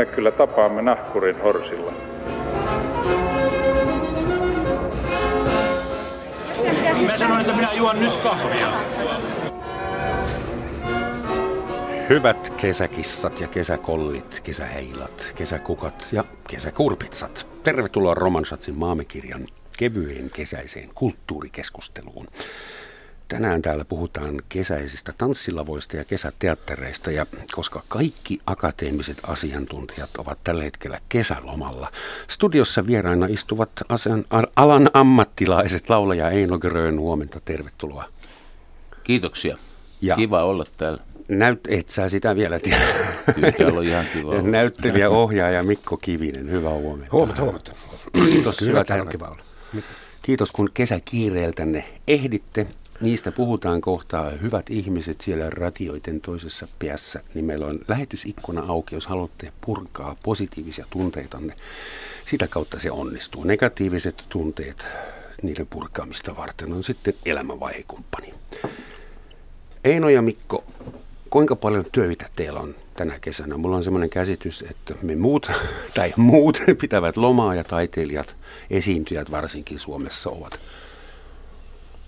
me kyllä tapaamme nahkurin horsilla. Mä sanoin, että minä juon nyt kahvia. Hyvät kesäkissat ja kesäkollit, kesäheilat, kesäkukat ja kesäkurpitsat. Tervetuloa Romansatsin maamekirjan kevyen kesäiseen kulttuurikeskusteluun. Tänään täällä puhutaan kesäisistä tanssilavoista ja kesäteattereista ja koska kaikki akateemiset asiantuntijat ovat tällä hetkellä kesälomalla, studiossa vieraina istuvat asian, alan ammattilaiset laulaja Eino Grön. Huomenta, tervetuloa. Kiitoksia. Ja Kiva olla täällä. Näyt, et sä sitä vielä tiedä. Kyllä on ihan kiva olla. Näyttelijä ohjaaja Mikko Kivinen, hyvää huomenta. Huomenta, huomenta. Kiitos, Kyllä, hyvät kiva olla. Kiitos kun kesäkiireeltänne ehditte. Niistä puhutaan kohtaa. Hyvät ihmiset siellä ratioiden toisessa päässä, niin meillä on lähetysikkuna auki, jos haluatte purkaa positiivisia tunteitanne. Sitä kautta se onnistuu. Negatiiviset tunteet, niiden purkaamista varten on sitten elämänvaihekumppani. Eino ja Mikko, kuinka paljon työitä teillä on tänä kesänä? Mulla on semmoinen käsitys, että me muut, tai muut pitävät lomaa ja taiteilijat, esiintyjät varsinkin Suomessa ovat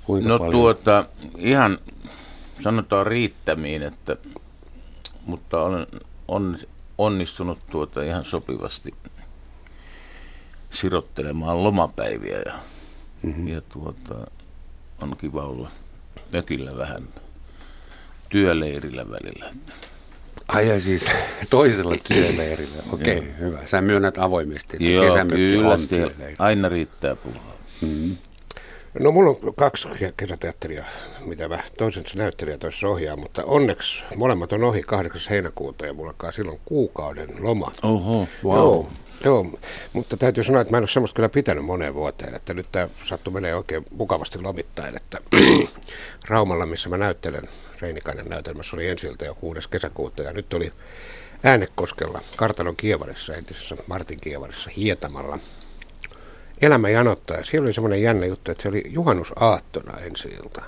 Kuinka no paljon? tuota, ihan sanotaan riittämiin, että, mutta olen on, onnistunut tuota ihan sopivasti sirottelemaan lomapäiviä ja, mm-hmm. ja tuota, on kiva olla mökillä vähän työleirillä välillä. Että. Ai ja siis toisella työleirillä. Okei, okay, hyvä. Sä myönnät avoimesti, että Joo, kyllä, aina riittää puhua. Mm-hmm. No mulla on kaksi kesäteatteria, mitä mä toisen näyttelijä toisessa ohjaa, mutta onneksi molemmat on ohi 8. heinäkuuta ja mulla alkaa silloin kuukauden loma. Oho, wow. Joo, joo, mutta täytyy sanoa, että mä en ole semmoista kyllä pitänyt moneen vuoteen, että nyt tämä sattuu menee oikein mukavasti lomittain, että Raumalla, missä mä näyttelen, Reinikainen näytelmässä oli ensiltä jo 6. kesäkuuta ja nyt oli Äänekoskella, Kartanon Kievarissa, entisessä Martin Kievarissa, Hietamalla – elämä janottaa. Ja siellä oli semmoinen jännä juttu, että se oli juhannusaattona ensi ilta.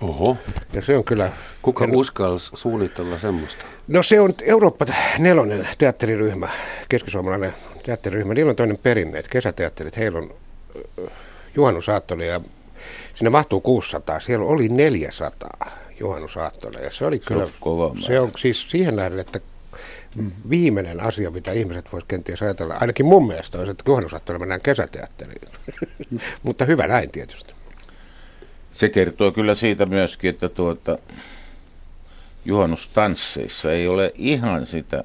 Oho. Ja se on kyllä... Kuka en... uskalsi suunnitella semmoista? No se on Eurooppa nelonen teatteriryhmä, keskisuomalainen teatteriryhmä. Niillä on toinen perinne, että kesäteatterit, heillä on juhannusaattona ja sinne mahtuu 600. Siellä oli 400 juhannusaattona ja se oli kyllä... Se on, kova se on siis siihen nähden, että viimeinen asia, mitä ihmiset voisivat kenties ajatella, ainakin mun mielestä olisi, että juhannusaattona mennään kesäteatteriin. Mutta hyvä näin tietysti. Se kertoo kyllä siitä myöskin, että tuota, juhannustansseissa ei ole ihan sitä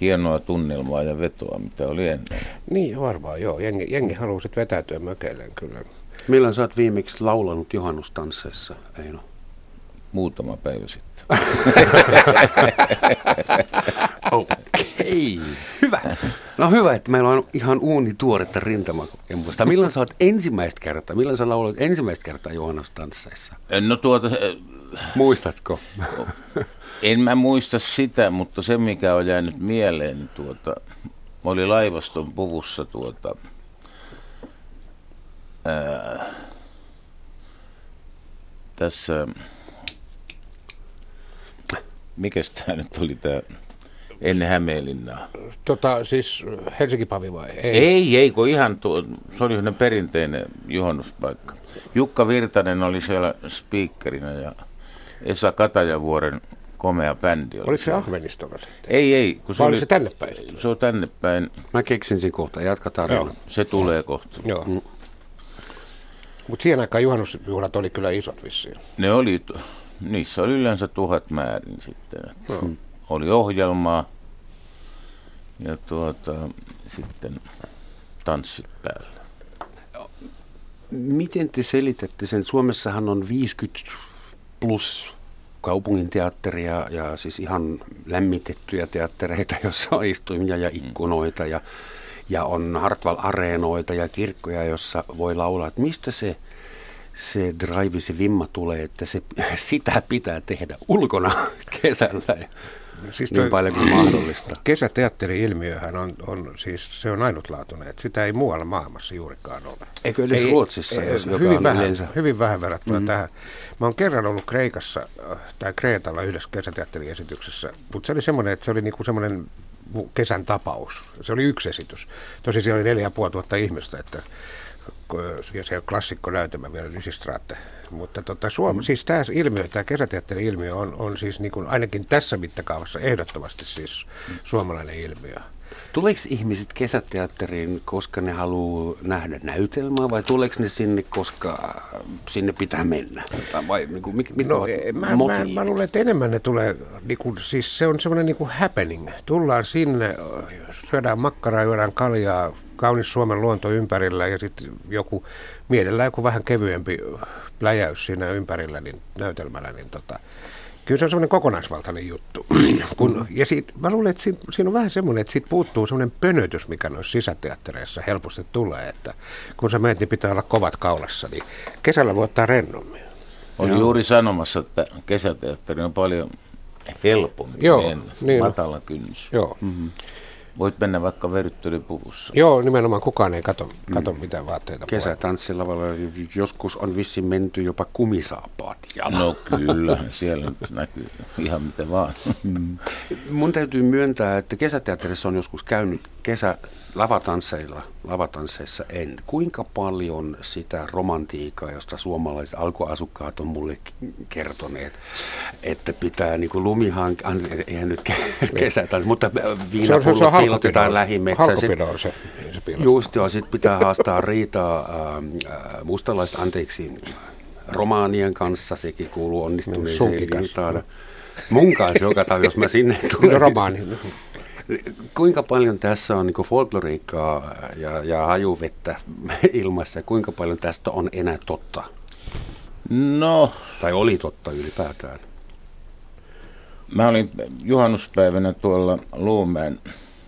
hienoa tunnelmaa ja vetoa, mitä oli ennen. Niin, varmaan joo. Jengi, jengi haluaa sitten vetäytyä mökeilleen kyllä. Milloin sä oot viimeksi laulanut juhannustansseissa, Eino? Muutama päivä sitten. Okei, hyvä. No hyvä, että meillä on ihan uuni tuoretta rintamakokemusta. Milloin sä oot ensimmäistä kertaa, milloin sä laulat ensimmäistä kertaa juhannustansseissa? No tuota... Muistatko? En mä muista sitä, mutta se mikä on jäänyt mieleen, niin tuota, oli laivaston puvussa tuota, ää, tässä Mikäs tämä nyt oli tämä ennen Hämeenlinnaa? Tota, siis Helsinki Pavi vai? Ei, ei, ei kun ihan tuo, se oli sellainen perinteinen juhannuspaikka. Jukka Virtanen oli siellä speakerinä ja Esa Katajavuoren komea bändi. Oli Oliko se Ahvenistolla sitten? Ei, ei. Kun se oli, se tänne päin? Se on tänne päin. Mä keksin sen kohta, jatka tarina. Se tulee kohta. Joo. Mm. Mutta siihen aikaan juhannusjuhlat oli kyllä isot vissiin. Ne oli, niissä oli yleensä tuhat määrin sitten. No. Oli ohjelmaa ja tuota, sitten tanssit päällä. Miten te selitätte sen? Suomessahan on 50 plus kaupungin teatteria ja siis ihan lämmitettyjä teattereita, joissa on istuimia ja ikkunoita ja, ja on Hartwall-areenoita ja kirkkoja, jossa voi laulaa. Että mistä se se drive, se vimma tulee, että se, sitä pitää tehdä ulkona kesällä ja siis niin paljon kuin mahdollista. Kesäteatteri-ilmiöhän on, on, siis se on ainutlaatuinen, että sitä ei muualla maailmassa juurikaan ole. Eikö edes ei, Ruotsissa, ei, jos, joka hyvin, vähän, yleensä... hyvin vähän verrattuna mm. tähän. Mä oon kerran ollut Kreikassa tai Kreetalla yhdessä kesäteatteriesityksessä, mutta se oli semmoinen, että se oli niinku semmoinen kesän tapaus. Se oli yksi esitys. Tosi siellä oli neljä tuhatta ihmistä, että ja se klassikko näytelmä vielä Lysistraatte. Mutta tota, Suom- mm. siis tämä ilmiö, tämä kesäteatterin ilmiö on, on siis niin kuin ainakin tässä mittakaavassa ehdottomasti siis suomalainen ilmiö. Tuleeko ihmiset kesäteatteriin, koska ne haluaa nähdä näytelmää vai tuleeko ne sinne, koska sinne pitää mennä? Vai niin kuin, mit, mit no, mä, mä, mä, luulen, että enemmän ne tulee, niin kuin, siis se on semmoinen niin happening. Tullaan sinne, syödään makkaraa, juodaan kaljaa, kaunis Suomen luonto ympärillä ja sitten joku, mielellään joku vähän kevyempi läjäys siinä ympärillä niin näytelmällä, niin tota, kyllä se on semmoinen kokonaisvaltainen juttu. Kun, ja siitä, mä luulen, että siinä, siinä on vähän semmoinen, että siitä puuttuu semmoinen pönötys, mikä noissa sisäteattereissa helposti tulee, että kun sä menet, niin pitää olla kovat kaulassa, niin kesällä voi ottaa rennommin. Olin juuri sanomassa, että kesäteatteri on paljon helpommin Joo, mennä, niin matala kynnys. Joo. Mm-hmm. Voit mennä vaikka veryttelypuvussa. Joo, nimenomaan kukaan ei kato, kato mm. mitään vaatteita. Kesätanssilavalla joskus on vissi menty jopa kumisaapaat jalalla. No kyllä, siellä nyt näkyy ihan miten vaan. Mm. Mun täytyy myöntää, että kesäteatterissa on joskus käynyt kesä lavatansseilla, lavatansseissa en. Kuinka paljon sitä romantiikkaa, josta suomalaiset alkuasukkaat on mulle kertoneet, että pitää niin kuin lumihank... Eihän nyt kesätanssi, mutta viinapullot piilotetaan lähimetsään. se, se, se Just joo, sitten pitää haastaa riitaa äh, mustalaiset, anteeksi, romaanien kanssa, sekin kuuluu onnistuneeseen liitaan. Mun kanssa joka tapauksessa, jos mä sinne tulen. No romaani. Kuinka paljon tässä on niin folkloriikkaa ja, ja hajuvettä ilmassa ja kuinka paljon tästä on enää totta? No. Tai oli totta ylipäätään? Mä olin juhannuspäivänä tuolla Luumäen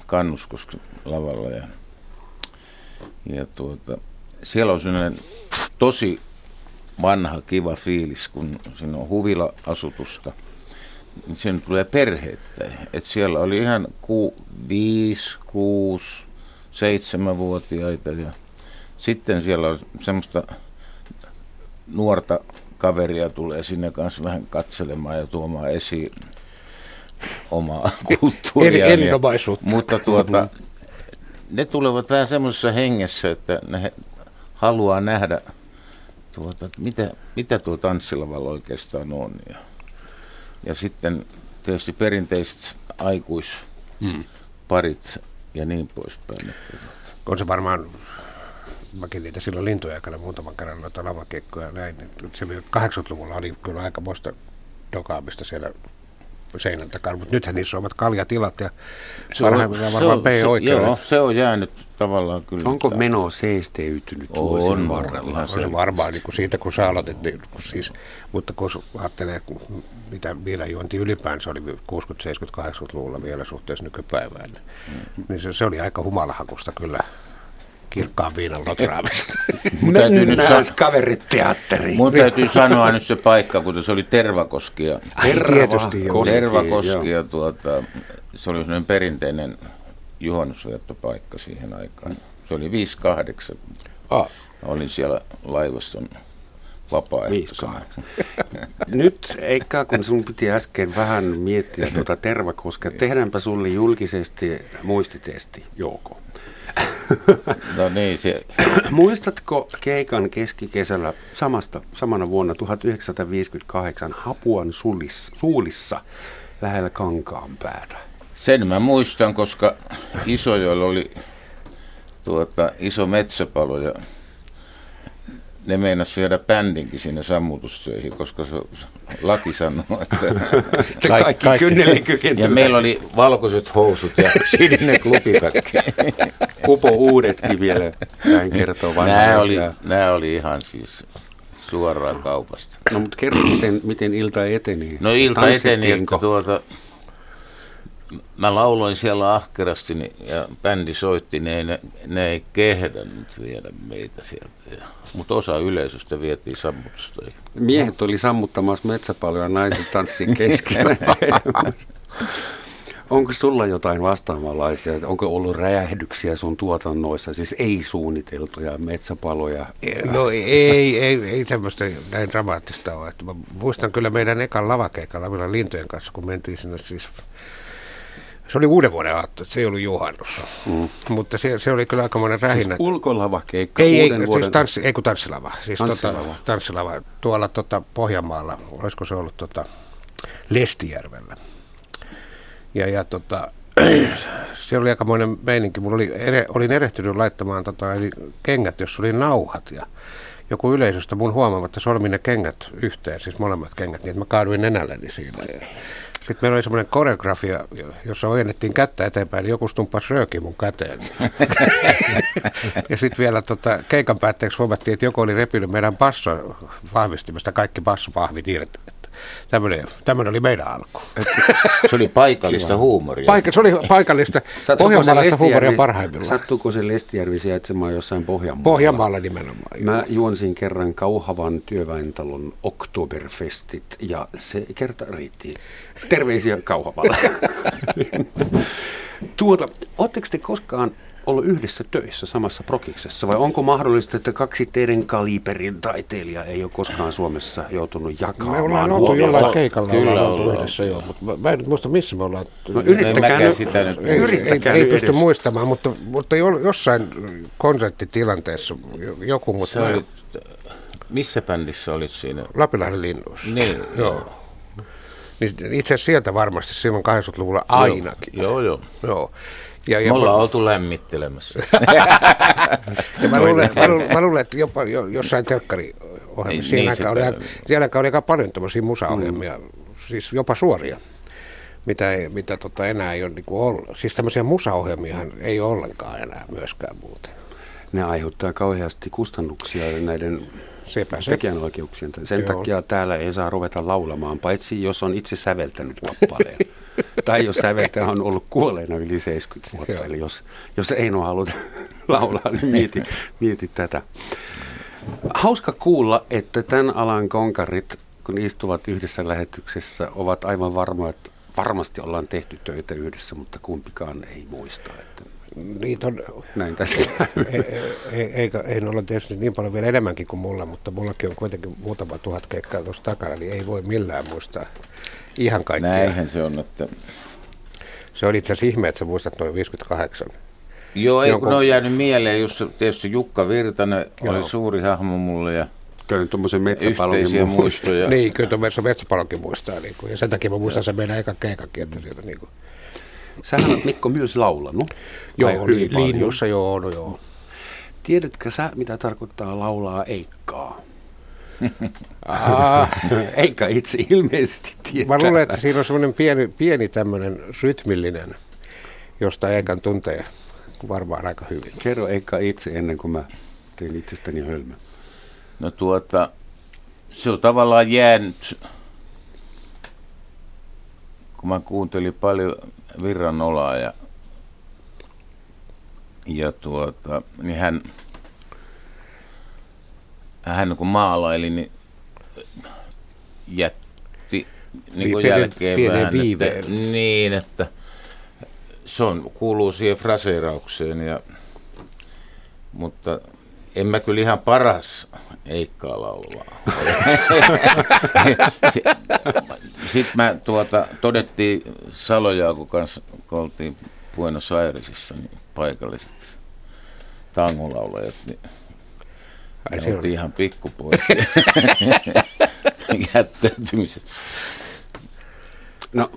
Kannuskosken lavalla ja, ja tuota, siellä on sellainen tosi vanha kiva fiilis, kun siinä on huvila-asutusta – niin tulee perheettä. Et siellä oli ihan ku, viisi, kuusi, seitsemänvuotiaita ja sitten siellä on semmoista nuorta kaveria tulee sinne kanssa vähän katselemaan ja tuomaan esiin omaa kulttuuria. Eri, erinomaisuutta. Mutta tuota, ne tulevat vähän semmoisessa hengessä, että ne haluaa nähdä, tuota, mitä, mitä tuo tanssilavalla oikeastaan on. Ja ja sitten tietysti perinteiset aikuisparit mm. ja niin poispäin. Että, on se varmaan, mäkin niitä silloin lintuja aikana muutaman kerran noita lavakeikkoja näin, niin se 80-luvulla oli kyllä aika muista dokaamista siellä seinän takana, mutta nythän niissä ovat kaljatilat ja se on, varmaan se, se, Joo, se on jäänyt tavallaan kyllä. Onko meno seesteytynyt vuosien varrella? On se varmaan niin kuin siitä, kun sä aloitit, niin, siis, mutta kun ajattelee, mitä vielä juonti ylipäänsä oli 60, 70, 80-luvulla vielä suhteessa nykypäivään, niin, mm. niin se, se oli aika humalahakusta kyllä kirkkaan viinan lotraamista. Mun täytyy nyt sa- kaverit teatteri. Mun täytyy sanoa nyt se paikka, kun se oli Tervakoski. Ja, tietysti. Tervakoski ja tuota, se oli sellainen perinteinen juhannusviettopaikka siihen aikaan. Se oli 5-8. Ah. Olin siellä laivaston vapaaehtoisena. Nyt eikä kun sun piti äsken vähän miettiä tuota Tervakoskea, tehdäänpä sulle julkisesti muistitesti, Jouko. No niin, se... Muistatko keikan keskikesällä samasta, samana vuonna 1958 Hapuan sulis, Suulissa lähellä Kankaanpäätä? Sen mä muistan, koska isojoilla oli tuota, iso metsäpalo ja ne meinas viedä bändinkin sinne sammutustöihin, koska se laki sanoo, että... kaikki, kaikki Ja meillä oli valkoiset housut ja sininen klubipäkki. Kupo uudetkin vielä, näin kertoo nämä oli, nämä oli ihan siis suoraan kaupasta. No mutta kerro, miten, miten ilta eteni? No ilta eteni, että tuota, mä lauloin siellä ahkerasti niin, ja bändi soitti, niin ei, ne, ne ei kehdannut viedä meitä sieltä. Mutta osa yleisöstä vietiin sammutusta. Miehet oli sammuttamassa metsäpaloja, naiset tanssiin keskellä. Onko sulla jotain vastaavanlaisia? Onko ollut räjähdyksiä sun tuotannoissa, siis ei suunniteltuja metsäpaloja? No ei, ei, ei tämmöistä näin dramaattista ole. Mä muistan kyllä meidän ekan lavakeikalla vielä lintujen kanssa, kun mentiin sinne siis Se oli uuden vuoden aatto, se ei ollut juhannus. Mm. Mutta se, se oli kyllä aikamoinen rähinnä. Siis ulkolavakeikka ei, uuden ei, vuoden... siis tanssi, ei kun tanssilava. Siis Tanssilava. Tota, tanssilava. Tuolla tota, Pohjanmaalla, olisiko se ollut tota, Lestijärvellä. Ja, ja tota, se oli aikamoinen meininki. Mulla oli, ere, olin erehtynyt laittamaan tota, eli kengät, jos oli nauhat. Ja joku yleisöstä mun huomaamatta solmi ne kengät yhteen, siis molemmat kengät, niin että mä kaaduin nenälleni siinä. Ja sitten meillä oli semmoinen koreografia, jossa ojennettiin kättä eteenpäin, niin joku stumppasi rööki mun käteen. ja sitten vielä tota, keikan päätteeksi huomattiin, että joku oli repinyt meidän basso vahvistimesta kaikki bassopahvit irti. Tämmöinen, tämmöinen oli meidän alku. Se oli paikallista huumoria. Paik- se oli paikallista Sattuuko pohjanmaalaista huumoria parhaimmillaan. Sattuuko se Lestijärvi sijaitsemaan jossain Pohjanmaalla? Pohjanmaalla nimenomaan. joo. Mä juonsin kerran Kauhavan työväentalon Oktoberfestit ja se kerta riitti. Terveisiä Kauhavalle. tuota, ootteko te koskaan ollut yhdessä töissä samassa prokiksessa vai onko mahdollista, että kaksi teidän kaliberin taiteilijaa ei ole koskaan Suomessa joutunut jakamaan? Me ollaan oltu jollain keikalla, Kyllä ollaan oltu yhdessä joo, mutta mä- mä en nyt muista missä me ollaan. No yrittäkää nyt, sitä nyt- ei, ei, yrittäkää ei nyt pysty edes. muistamaan, mutta, mutta jo- jossain konserttitilanteessa jo- joku, mutta mä, oli, missä bändissä olit siinä? Lapinlahden linnuissa. Niin, Joo. Niin itse asiassa sieltä varmasti silloin 80-luvulla ainakin. Joo, joo. Joo. Ja, Me ja, ollaan mä, oltu lämmittelemässä. ja mä, luulen, mä, luulen, mä luulen, että jopa jo, jossain telkkari ohjelmissa. Niin, Siinä niin aikaan oli, siellä oli aika paljon tämmöisiä musaohjelmia, siis jopa suoria, mitä, ei, mitä tota enää ei ole niin ollut. Siis tämmöisiä musaohjelmiahan ei ole ollenkaan enää myöskään muuten. Ne aiheuttaa kauheasti kustannuksia näiden Sepä se. tekijänoikeuksien. Sen Joo. takia täällä ei saa ruveta laulamaan, paitsi jos on itse säveltänyt kappaleen. tai jos säveltäjä on ollut kuolleena yli 70 vuotta. Joo. Eli jos, jos Eino haluat laulaa, niin mieti, mieti tätä. Hauska kuulla, että tämän alan konkarit, kun istuvat yhdessä lähetyksessä, ovat aivan varmoja, että varmasti ollaan tehty töitä yhdessä, mutta kumpikaan ei muista. Että Niitä on, näin tässä ei, ei, eikä, ei olla tietysti niin paljon vielä enemmänkin kuin mulla, mutta mullakin on kuitenkin muutama tuhat keikkaa tuossa takana, niin ei voi millään muistaa ihan kaikkia. Näinhän se on, että... Se on itse asiassa ihme, että sä muistat noin 58. Joo, ei Jonkun- kun ne on jäänyt mieleen, just se- tietysti Jukka Virtanen Joo. oli suuri hahmo mulle ja Käyn tuommoisen metsäpalon yhteisiä muistoja. Niin, kyllä tuon Metso Metsäpalonkin muistaa. Niin kuin, ja sen takia mä muistan sen meidän eka keikakin, että siellä niin kuin, Sähän olet Mikko myös laulanut. Joo, li, paljon. linnussa joo, no joo. Tiedätkö sä, mitä tarkoittaa laulaa eikkaa? Ah, Eikä itse ilmeisesti tietää. mä luulen, että siinä on semmoinen pieni, pieni tämmöinen rytmillinen, josta Eikan tuntee varmaan aika hyvin. Kerro Eikka itse ennen kuin mä tein itsestäni hölmö. No tuota, se on tavallaan jäänyt, kun mä kuuntelin paljon Virran olaa ja, ja tuota, niin hän, hän kun maalaili, niin jätti niin kuin Pienen- jälkeen pienen vähän, viiveen. että, niin, että se on, kuuluu siihen fraseeraukseen, ja, mutta en mä kyllä ihan paras Eikkaa laulaa. Sitten mä tuota, todettiin Salojaaku kanssa, kun oltiin Buenos Airesissa, niin paikalliset tangolaulajat, niin Ai siellä oltiin ihan pikkupoikia käyttäytymisen. No,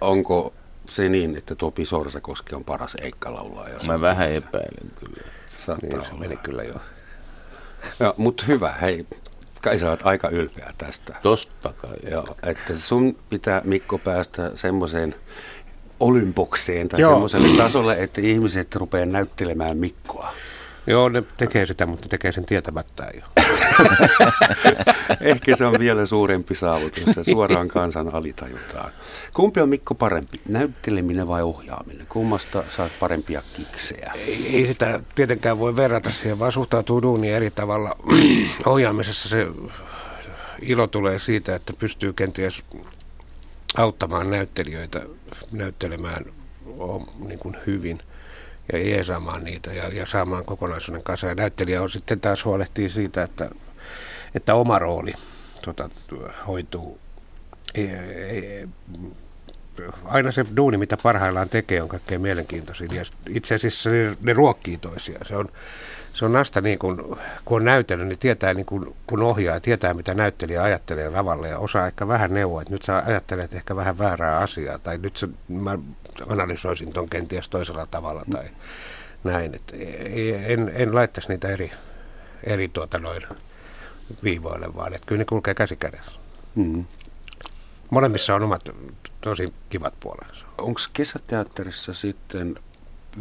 onko se niin, että tuo Pisorsakoski on paras Eikka laulaa? Ja Mä vähän epäilen kyllä. saattaa Niin, se olla. meni kyllä jo. Joo, mutta hyvä, hei. Kai sä oot aika ylpeä tästä. Tosta kai. Joo, että sun pitää Mikko päästä semmoiseen olympokseen tai Joo. semmoiselle tasolle, että ihmiset rupeaa näyttelemään Mikkoa. Joo, ne tekee sitä, mutta tekee sen tietämättään jo. Ehkä se on vielä suurempi saavutus ja suoraan kansan alitajuntaan. Kumpi on Mikko parempi, näytteleminen vai ohjaaminen? Kummasta saat parempia kiksejä? Ei, ei sitä tietenkään voi verrata siihen, vaan suhtautuu duuniin eri tavalla. Ohjaamisessa se ilo tulee siitä, että pystyy kenties auttamaan näyttelijöitä näyttelemään niin kuin hyvin ja jeesaamaan niitä ja, ja saamaan kokonaisuuden kanssa. Ja näyttelijä on sitten taas huolehtii siitä, että, että oma rooli tota, hoituu ei, ei, aina se duuni, mitä parhaillaan tekee, on kaikkein mielenkiintoisin. Ja itse asiassa ne, ne ruokkii toisiaan. Se on, se on nasta niin kun, kun on näytellyt, niin tietää niin kun, kun ohjaa, tietää mitä näyttelijä ajattelee lavalle ja osaa ehkä vähän neuvoa, että nyt sä ajattelet ehkä vähän väärää asiaa tai nyt sä, mä analysoisin ton kenties toisella tavalla tai näin. Et en, en laittaisi niitä eri, eri tuota noin viivoille, vaan että kyllä ne kulkee käsi kädessä. Mm. Molemmissa on omat tosi kivat puolensa. Onko kesäteatterissa sitten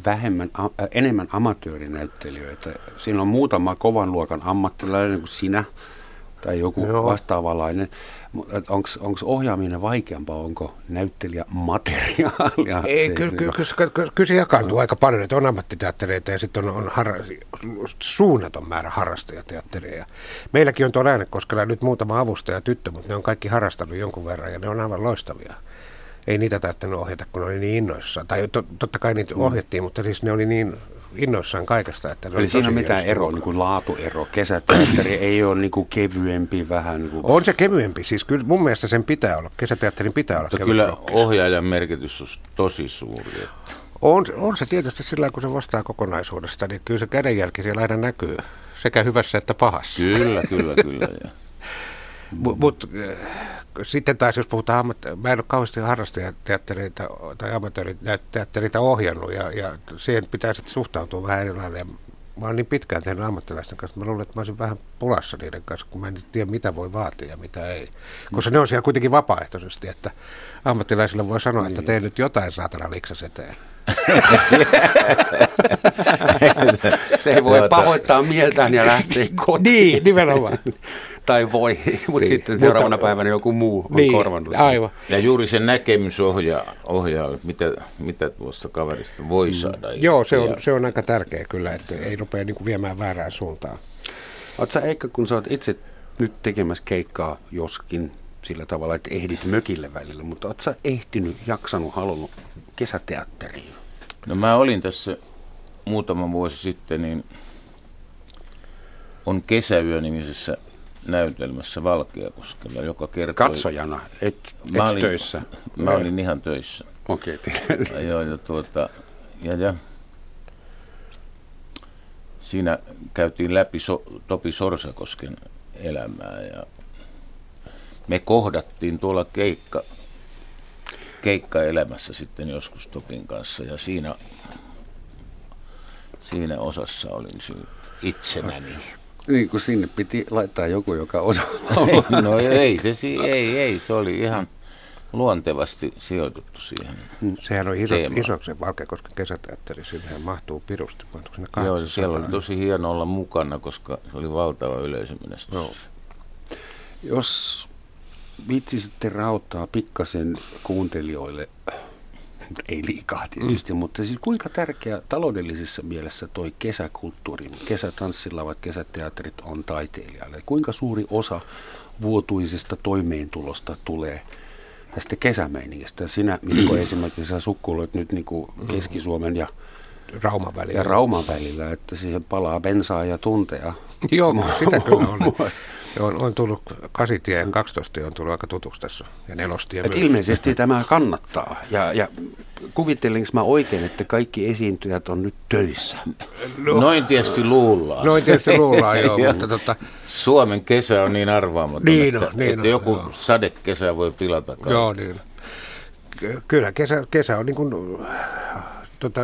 vähemmän, äh, enemmän amatöörinäyttelijöitä? Siinä on muutama kovan luokan ammattilainen kuin sinä tai joku Joo. vastaavalainen. Onko ohjaaminen vaikeampaa, onko näyttelijä materiaalia? Ei, kyllä, kyllä, kyllä, kyllä, kyllä se jakaantuu no. aika paljon, että on ammattiteattereita ja sitten on, on har, suunnaton määrä harrastajateattereja. Meilläkin on tuolla Äänekoskella nyt muutama avustaja tyttö, mutta ne on kaikki harrastanut jonkun verran ja ne on aivan loistavia ei niitä tarvinnut ohjata, kun ne oli niin innoissaan. Tai to, totta kai niitä mm. ohjattiin, mutta siis ne oli niin innoissaan kaikesta. Että Eli siinä on mitään eroa, niin kuin laatuero. Kesäteatteri ei ole niin kuin kevyempi vähän. Niin kuin... On se kevyempi. Siis kyllä mun mielestä sen pitää olla. Kesäteatterin pitää olla kevyempi. Kyllä ohjaajan merkitys on tosi suuri. Että... On, on se tietysti sillä kun se vastaa kokonaisuudesta, niin kyllä se kädenjälki siellä aina näkyy. Sekä hyvässä että pahassa. Kyllä, kyllä, kyllä. Mutta mut, sitten taas jos puhutaan, ammat, mä en ole kauheasti harrastajateattereita tai amatööriteattereita ohjannut ja, ja siihen pitää sitten suhtautua vähän erilainen. Mä oon niin pitkään tehnyt ammattilaisten kanssa, mä luulen, että mä olisin vähän pulassa niiden kanssa, kun mä en tiedä, mitä voi vaatia ja mitä ei. Koska ne on siellä kuitenkin vapaaehtoisesti, että ammattilaisille voi sanoa, että niin. tee nyt jotain saatana liksas eteen. se ei voi pahoittaa mieltään ja lähteä kotiin. niin, nimenomaan. Tai voi, mutta niin, sitten seuraavana mutta, päivänä joku muu on niin, korvannut. Aivan. Ja juuri se näkemys ohjaa, ohjaa mitä, mitä tuosta kaverista voi mm. saada. Joo, se on, se on aika tärkeä kyllä, että ei rupea niin kuin viemään väärään suuntaan. Oletko sä Eikka, kun sä oot itse nyt tekemässä keikkaa joskin sillä tavalla, että ehdit mökille välillä, mutta oletko sä ehtinyt, jaksanut, halunnut kesäteatteriin? No mä olin tässä muutama vuosi sitten, niin on kesäyö-nimisessä näytelmässä Valkeakoskella, joka kertoi... Katsojana, et, et mä olin, töissä? Mä olin ihan töissä. Okei, okay, Joo, ja, tuota, ja, ja siinä käytiin läpi so, Topi Sorsakosken elämää ja me kohdattiin tuolla keikka, keikkaelämässä sitten joskus Topin kanssa ja siinä, siinä osassa olin itsenäni. Niin kuin sinne piti laittaa joku, joka osaa No ei, se, ei, ei, se oli ihan luontevasti sijoituttu siihen mm, Sehän on iso, iso se Valkeakosken kesäteatteri, sinnehän mahtuu pirusti. Joo, siellä oli tosi hieno olla mukana, koska se oli valtava yleisömenestys. Joo. Jos viitsisitte rauttaa pikkasen kuuntelijoille ei liikaa tietysti, mm. mutta siis kuinka tärkeä taloudellisessa mielessä toi kesäkulttuuri, kesätanssilavat, kesäteatterit on taiteilijalle? Kuinka suuri osa vuotuisesta toimeentulosta tulee tästä kesämeiningistä? Sinä, Mikko, esimerkiksi sä sukkuloit nyt niin kuin Keski-Suomen ja Rauman välillä. Ja Rauman välillä, että siihen palaa bensaa ja tunteja. Joo, sitä kyllä on. on, on tullut kasitie ja 12 on tullut aika tutuksi tässä ja nelostie Et ilmeisesti tämä kannattaa. Ja, ja kuvittelinko mä oikein, että kaikki esiintyjät on nyt töissä? No, Noin tietysti luullaan. Noin tietysti luullaan, joo. mutta tota... Suomen kesä on niin arvaamaton, niin että, niin että joku joo. sadekesä voi pilata kaikki. Joo, niin. Kyllä, kesä, kesä on niin kuin tota,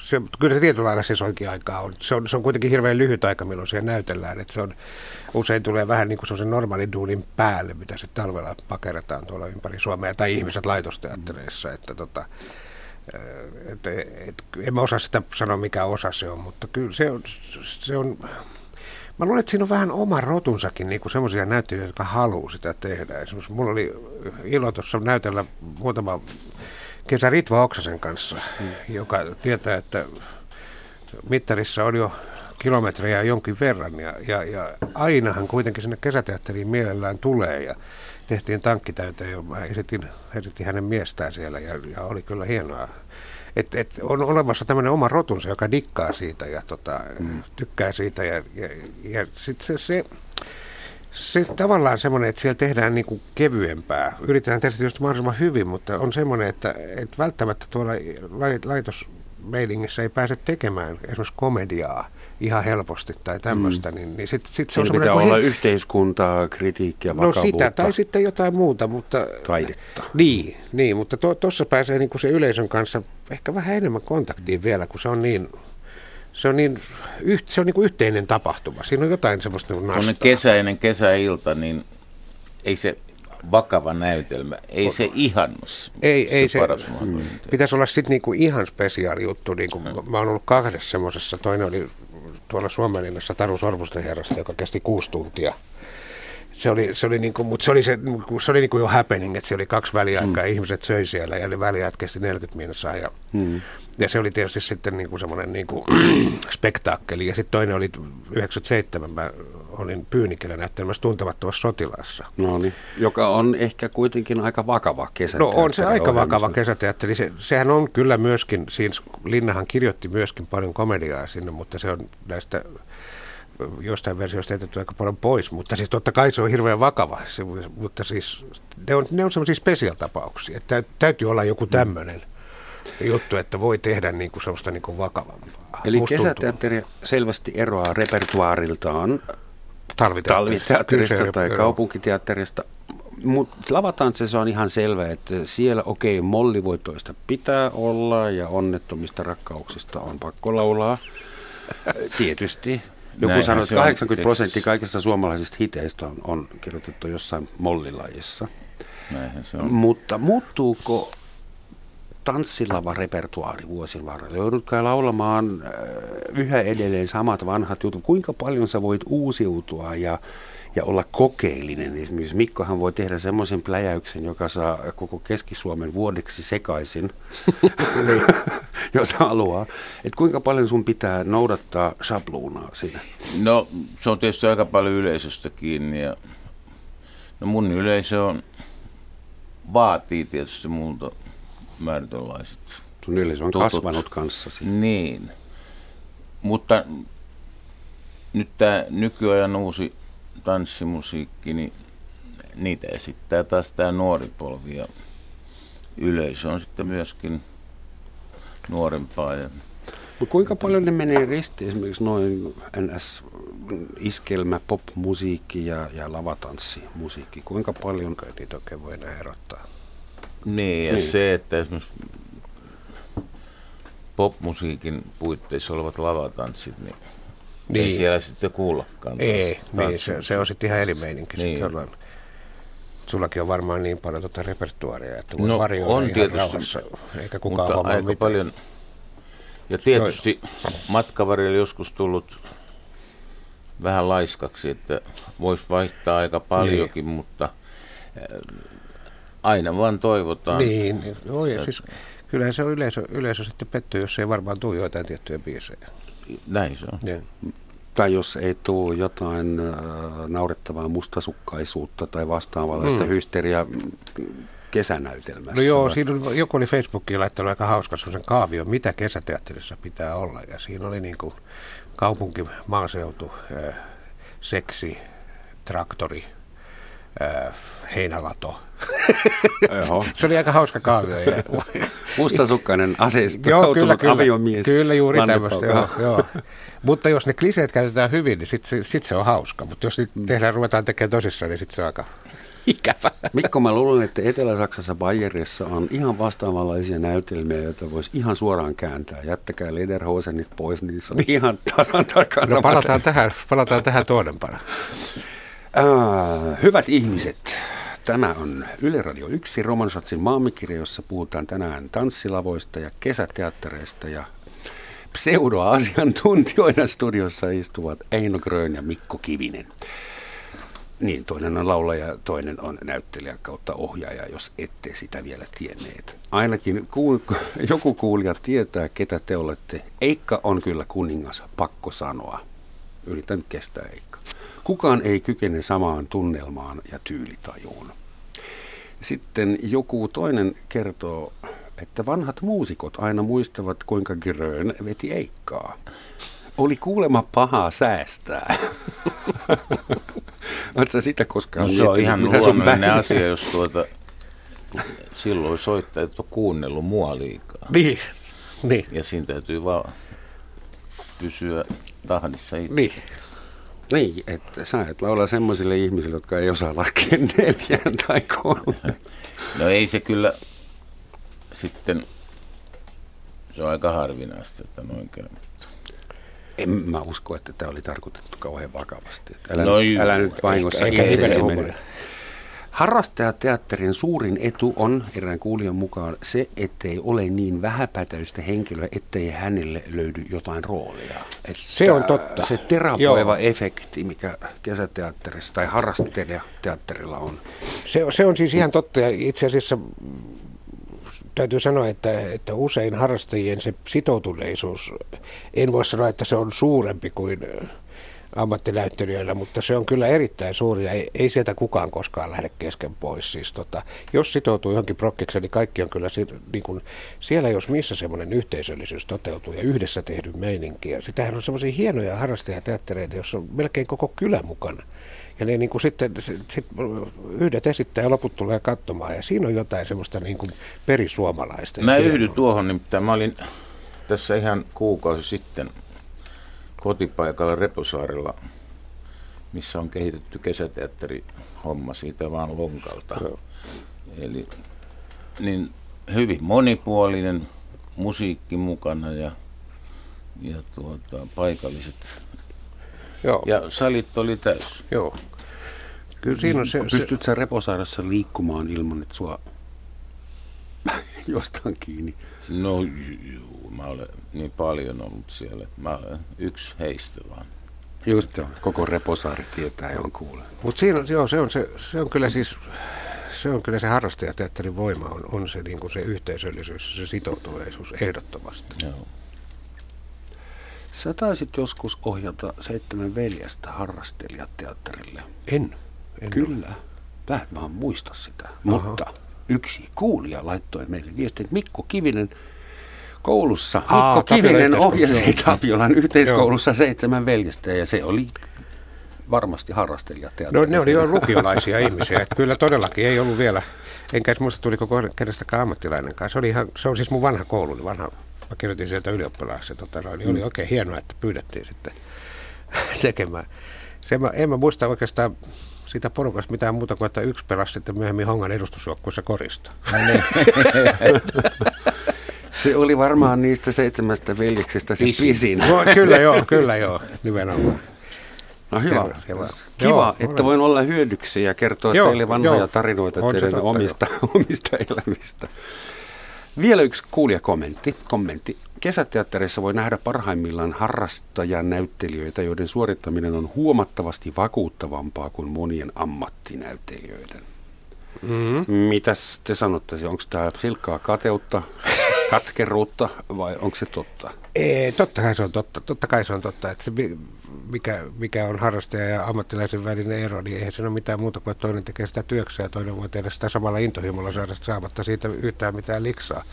se, kyllä se tietyllä lailla sesonkin-aikaa on. Se, on. se on kuitenkin hirveän lyhyt aika, milloin siellä näytellään. Että se on, usein tulee vähän niin kuin se normaalin duunin päälle, mitä se talvella pakeretaan tuolla ympäri Suomea, tai ihmiset laitosteattereissa. Että tota, et, et, en mä osaa sitä sanoa, mikä osa se on, mutta kyllä se on, se on Mä luulen, että siinä on vähän oma rotunsakin niin semmoisia näyttelijöitä, jotka haluaa sitä tehdä. Esimerkiksi mulla oli ilo tuossa näytellä muutama kesä Ritva Oksasen kanssa, mm. joka tietää, että mittarissa on jo kilometrejä jonkin verran ja, ja, ja ainahan kuitenkin sinne kesäteatteriin mielellään tulee ja tehtiin tankkitäyteen ja mä esitin, esitin hänen miestään siellä ja, ja oli kyllä hienoa. Et, et on olemassa tämmöinen oma rotunsa, joka dikkaa siitä ja tota, mm. tykkää siitä ja, ja, ja sitten se, se Se tavallaan semmoinen, että siellä tehdään niin kuin kevyempää. Yritetään tehdä just mahdollisimman hyvin, mutta on semmoinen, että, että välttämättä tuolla laitosmeilingissä ei pääse tekemään esimerkiksi komediaa ihan helposti tai tämmöistä, mm. niin, niin sitten sit se on pitää olla he... yhteiskuntaa, kritiikkiä, vakavuutta. No sitä, tai sitten jotain muuta, mutta... Taidetta. Niin, niin mutta tuossa to, pääsee niin kuin se yleisön kanssa ehkä vähän enemmän kontaktiin vielä, kun se on niin se on, niin, se on niin kuin yhteinen tapahtuma. Siinä on jotain semmoista niin nastaa. kesäinen kesäilta, niin ei se vakava näytelmä, ei se ihan ei, se ei se, paras mm. Pitäisi olla sitten niinku ihan spesiaali juttu. Niinku, mm. Mä oon ollut kahdessa semmoisessa. Toinen oli tuolla Suomenlinnassa Taru Sormusten herrasta, joka kesti kuusi tuntia. Se oli, se oli, niinku, mutta se oli, se, niinku, se oli niinku jo happening, että se oli kaksi väliaikaa mm. ihmiset söi siellä ja ne väliajat kesti 40 minuuttia. Ja, mm. Ja se oli tietysti sitten niinku semmoinen niinku, spektaakkeli. Ja sitten toinen oli 97, mä olin Pyynikellä näyttelemässä tuntemattomassa sotilaassa. No niin, joka on ehkä kuitenkin aika vakava kesäteatteri. No on se aika vakava kesäteatteri. Se, sehän on kyllä myöskin, siinä Linnahan kirjoitti myöskin paljon komediaa sinne, mutta se on näistä jostain versioista jätetty aika paljon pois, mutta siis totta kai se on hirveän vakava, se, mutta siis ne on, ne on sellaisia special-tapauksia, että täytyy olla joku tämmöinen juttu, että voi tehdä niin kuin sellaista niin kuin vakavampaa. Eli kesäteatteri selvästi eroaa repertuaariltaan talviteatterista, tai joo. kaupunkiteatterista. Mutta lavatanssissa se on ihan selvä, että siellä okei, okay, mollivoitoista pitää olla ja onnettomista rakkauksista on pakko laulaa. Tietysti. Joku sanoi, että 80 prosenttia kaikista suomalaisista hiteistä on, on kirjoitettu jossain mollilajissa. Mutta muuttuuko tanssilava repertuaari vuosien varrella. Joudutko laulamaan äh, yhä edelleen samat vanhat jutut. Kuinka paljon sä voit uusiutua ja, ja olla kokeellinen? Esimerkiksi Mikkohan voi tehdä semmoisen pläjäyksen, joka saa koko Keski-Suomen vuodeksi sekaisin, niin. jos haluaa. Et kuinka paljon sun pitää noudattaa sabluunaa siinä? No se on tietysti aika paljon yleisöstä kiinni. Ja, no mun yleisö on, vaatii tietysti multa määrätynlaiset Sun yleisö on tutut. kasvanut kanssasi. Niin. Mutta nyt tämä nykyajan uusi tanssimusiikki, niin niitä esittää taas tämä nuori polvi ja yleisö on sitten myöskin nuorempaa. Ja Mutta kuinka paljon ne menee ristiin esimerkiksi noin NS iskelmä, popmusiikki ja, ja lavatanssimusiikki? Kuinka paljon niitä oikein voi enää erottaa? Niin, ja niin. se, että esimerkiksi popmusiikin puitteissa olevat lavatanssit, niin, niin. ei siellä sitten kuullakaan. Ei, niin, se, se on sitten ihan elimeininkin. niin. Sitten Sullakin on varmaan niin paljon tuota repertuaaria, että voi no, on ihan tietysti, rauhassa, eikä kukaan mutta aika mitään. paljon. Ja tietysti matkavarilla joskus tullut vähän laiskaksi, että voisi vaihtaa aika paljonkin, niin. mutta aina vaan toivotaan. Niin, niin joo, ja siis kyllähän se on yleisö, yleisö sitten pettyy, jos ei varmaan tule jotain tiettyjä biisejä. Näin se on. Ja. Tai jos ei tule jotain äh, naurettavaa mustasukkaisuutta tai vastaavallaista mm. hysteriaa kesänäytelmässä. No joo, siinä oli, joku oli Facebookiin laittanut aika hauska sellaisen kaavio, mitä kesäteatterissa pitää olla. Ja siinä oli niin kuin kaupunki, maaseutu, äh, seksi, traktori, äh, heinälato, se oli aika hauska kaavio. Ja... Mustasukkainen aseisto, joo, kyllä, kyllä, aviomies. Kyllä, juuri tämmöistä. Joo, joo. Mutta jos ne kliseet käytetään hyvin, niin sitten sit se on hauska. Mutta jos nyt tehdään, ruvetaan tekemään tosissaan, niin sitten se on aika ikävä. Mikko, mä luulen, että Etelä-Saksassa Bayerissa on ihan vastaavanlaisia näytelmiä, joita voisi ihan suoraan kääntää. Jättäkää Lederhosenit pois, niin se on ihan tasan tarkkaan. No palataan tähän, palataan tähän tuodempana. Äh, hyvät ihmiset, Tämä on Yle Radio 1 Romansatsin maamikirja, jossa puhutaan tänään tanssilavoista ja kesäteattereista ja pseudoasiantuntijoina studiossa istuvat Eino Grön ja Mikko Kivinen. Niin, toinen on laulaja, toinen on näyttelijä kautta ohjaaja, jos ette sitä vielä tienneet. Ainakin kuul- joku kuulija tietää, ketä te olette. Eikka on kyllä kuningas, pakko sanoa. Yritän kestää Eikka. Kukaan ei kykene samaan tunnelmaan ja tyylitajuun. Sitten joku toinen kertoo, että vanhat muusikot aina muistavat, kuinka Grön veti Eikkaa. Oli kuulemma pahaa säästää. Oletko sitä koskaan no, se on ihan luonnollinen asia, jos tuota, silloin soittajat on kuunnellut mua liikaa. Niin, niin. Ja siinä täytyy vaan pysyä tahdissa itse. Niin. Niin, että sä et laula semmoisille ihmisille, jotka ei osaa laskea neljään tai kolme. No ei se kyllä sitten, se on aika harvinaista, että noin käy. En mä usko, että tämä oli tarkoitettu kauhean vakavasti. Että älä, No joo, älä nyt vahingossa ehkä- ehkä mene. Harrastajateatterin suurin etu on erään kuulijan mukaan se, ettei ole niin vähäpätöistä henkilöä, ettei hänelle löydy jotain roolia. Että Se on totta. Se terapoiva Joo. efekti, mikä kesäteatterissa tai harrastelijateatterilla on. Se, on- se on siis ihan totta ja itse asiassa täytyy sanoa, että, että usein harrastajien se sitoutuneisuus, en voi sanoa, että se on suurempi kuin ammattinäyttelijöillä, mutta se on kyllä erittäin suuri ja ei, ei sieltä kukaan koskaan lähde kesken pois. Siis tota, jos sitoutuu johonkin prokkikseen, niin kaikki on kyllä si- niin kuin, siellä, jos missä semmoinen yhteisöllisyys toteutuu ja yhdessä tehdyn meininki. Ja sitähän on semmoisia hienoja harrastajateattereita, jossa on melkein koko kylä mukana. Ja ne niin kuin sitten sit, sit yhdet esittää ja loput tulee katsomaan. Ja siinä on jotain semmoista niin kuin perisuomalaista. Mä yhdyn tuohon, nimittäin mä olin tässä ihan kuukausi sitten kotipaikalla Reposaarella, missä on kehitetty kesäteatteri homma siitä vaan lonkalta. Joo. Eli niin hyvin monipuolinen musiikki mukana ja, ja tuota, paikalliset. Joo, Ja salit oli täys. joo. Kyllä siinä on se, se, Pystyt sä Reposaarassa liikkumaan ilman, että sua jostain kiinni? No juu, mä olen niin paljon ollut siellä. että Mä olen yksi heistä vaan. Just joo, koko Reposaari tietää ja on kuule. Mutta siinä on, joo, se, on se, se on kyllä siis se on kyllä se harrastajateatterin voima, on, on se, niin kuin se yhteisöllisyys, se sitoutuneisuus ehdottomasti. Joo. Sä taisit joskus ohjata Seitsemän veljestä harrastelijateatterille. En. en Kyllä. Mä en vaan muista sitä. Mutta yksi kuulija laittoi meille viestin, että Mikko Kivinen koulussa, Aa, Mikko Kivinen yhteiskoulussa, ohjasi. Tapiolan yhteiskoulussa Seitsemän veljestä ja se oli varmasti harrastelijateatteri. No ne oli jo lukiolaisia ihmisiä, että kyllä todellakin ei ollut vielä, enkä edes muista tuliko kenestäkään ammattilainen kanssa. Se, oli ihan, se on siis mun vanha koulu, niin vanha, mä kirjoitin sieltä ylioppilaaksi, tota, niin oli oikein hienoa, että pyydettiin sitten tekemään. Se mä, en mä muista oikeastaan siitä porukasta mitään muuta kuin, että yksi pelasi sitten myöhemmin Hongan edustusjoukkueessa korista. Se oli varmaan niistä seitsemästä veljeksestä se Pisin. pisin. No, kyllä joo, kyllä joo, nimenomaan. No hyvä. Kiva, Joo, että olen- voin olla hyödyksi ja kertoa Joo, teille vanhoja joo. tarinoita On teidän totta, omista, omista elämistä. Vielä yksi kuulijakommentti. Kommentti. Kesäteatterissa voi nähdä parhaimmillaan harrastajanäyttelijöitä, joiden suorittaminen on huomattavasti vakuuttavampaa kuin monien ammattinäyttelijöiden. Mm-hmm. Mitäs te sanotte? Onko tämä silkkaa kateutta, katkeruutta vai onko se totta? Ei, totta kai se on totta. Totta kai se on totta, että se, mikä, mikä on harrastaja ja ammattilaisen välinen ero, niin eihän se ole mitään muuta kuin, että toinen tekee sitä työksä ja toinen voi tehdä sitä samalla intohimolla saada saamatta siitä yhtään mitään liksaa.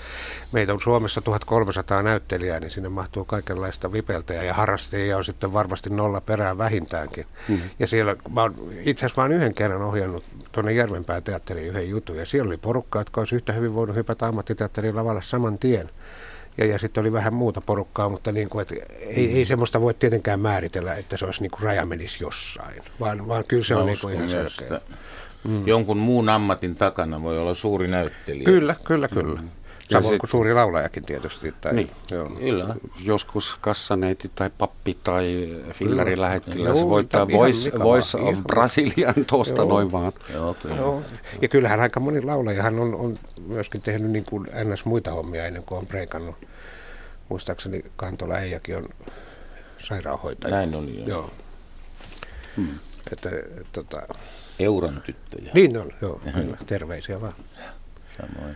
Meitä on Suomessa 1300 näyttelijää, niin sinne mahtuu kaikenlaista vipeltäjä ja harrastajia on sitten varmasti nolla perään vähintäänkin. Mm-hmm. Ja siellä, mä oon, itse asiassa mä oon yhden kerran ohjannut tuonne Järvenpään teatteriin yhden jutun ja siellä oli porukka, jotka olisi yhtä hyvin voinut hypätä ammattiteatterin lavalle saman tien. Ja, ja sitten oli vähän muuta porukkaa, mutta niin kuin, että ei, ei semmoista voi tietenkään määritellä, että se olisi niin kuin raja menisi jossain, vaan, vaan kyllä se on niin kuin ihan selkeä. että Jonkun muun ammatin takana voi olla suuri näyttelijä. Kyllä, kyllä, kyllä. Ja Samoin sit- kuin suuri laulajakin tietysti. Tai, Niin. joo. Kyllä. joskus kassaneiti tai pappi tai fillarin lähettiläs Joo, voittaa Voice, Voice of ihan. Brasilian tuosta Joo. noin vaan. Joo, kyllä. Joo. Ja kyllähän aika moni laulajahan on, on myöskin tehnyt niin kuin ns. muita hommia ennen kuin on breikannut. Muistaakseni Kantola Eijakin on sairaanhoitaja. Näin oli, joo. Joo. Hmm. Että, et, tota, Euron tyttöjä. niin on, joo, kyllä. Terveisiä vaan. Samoin.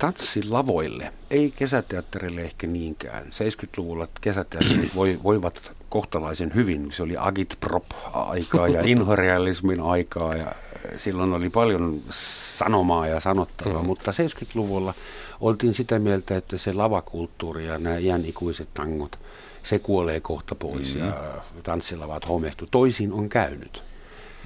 Tanssilavoille, ei kesäteatterille ehkä niinkään. 70-luvulla kesäteatterit voi, voivat kohtalaisen hyvin. Se oli agitprop-aikaa ja inhorealismin aikaa ja silloin oli paljon sanomaa ja sanottavaa, mm. mutta 70-luvulla oltiin sitä mieltä, että se lavakulttuuri ja nämä iän ikuiset tangot se kuolee kohta pois mm. ja tanssilavat homehtu. Toisin on käynyt.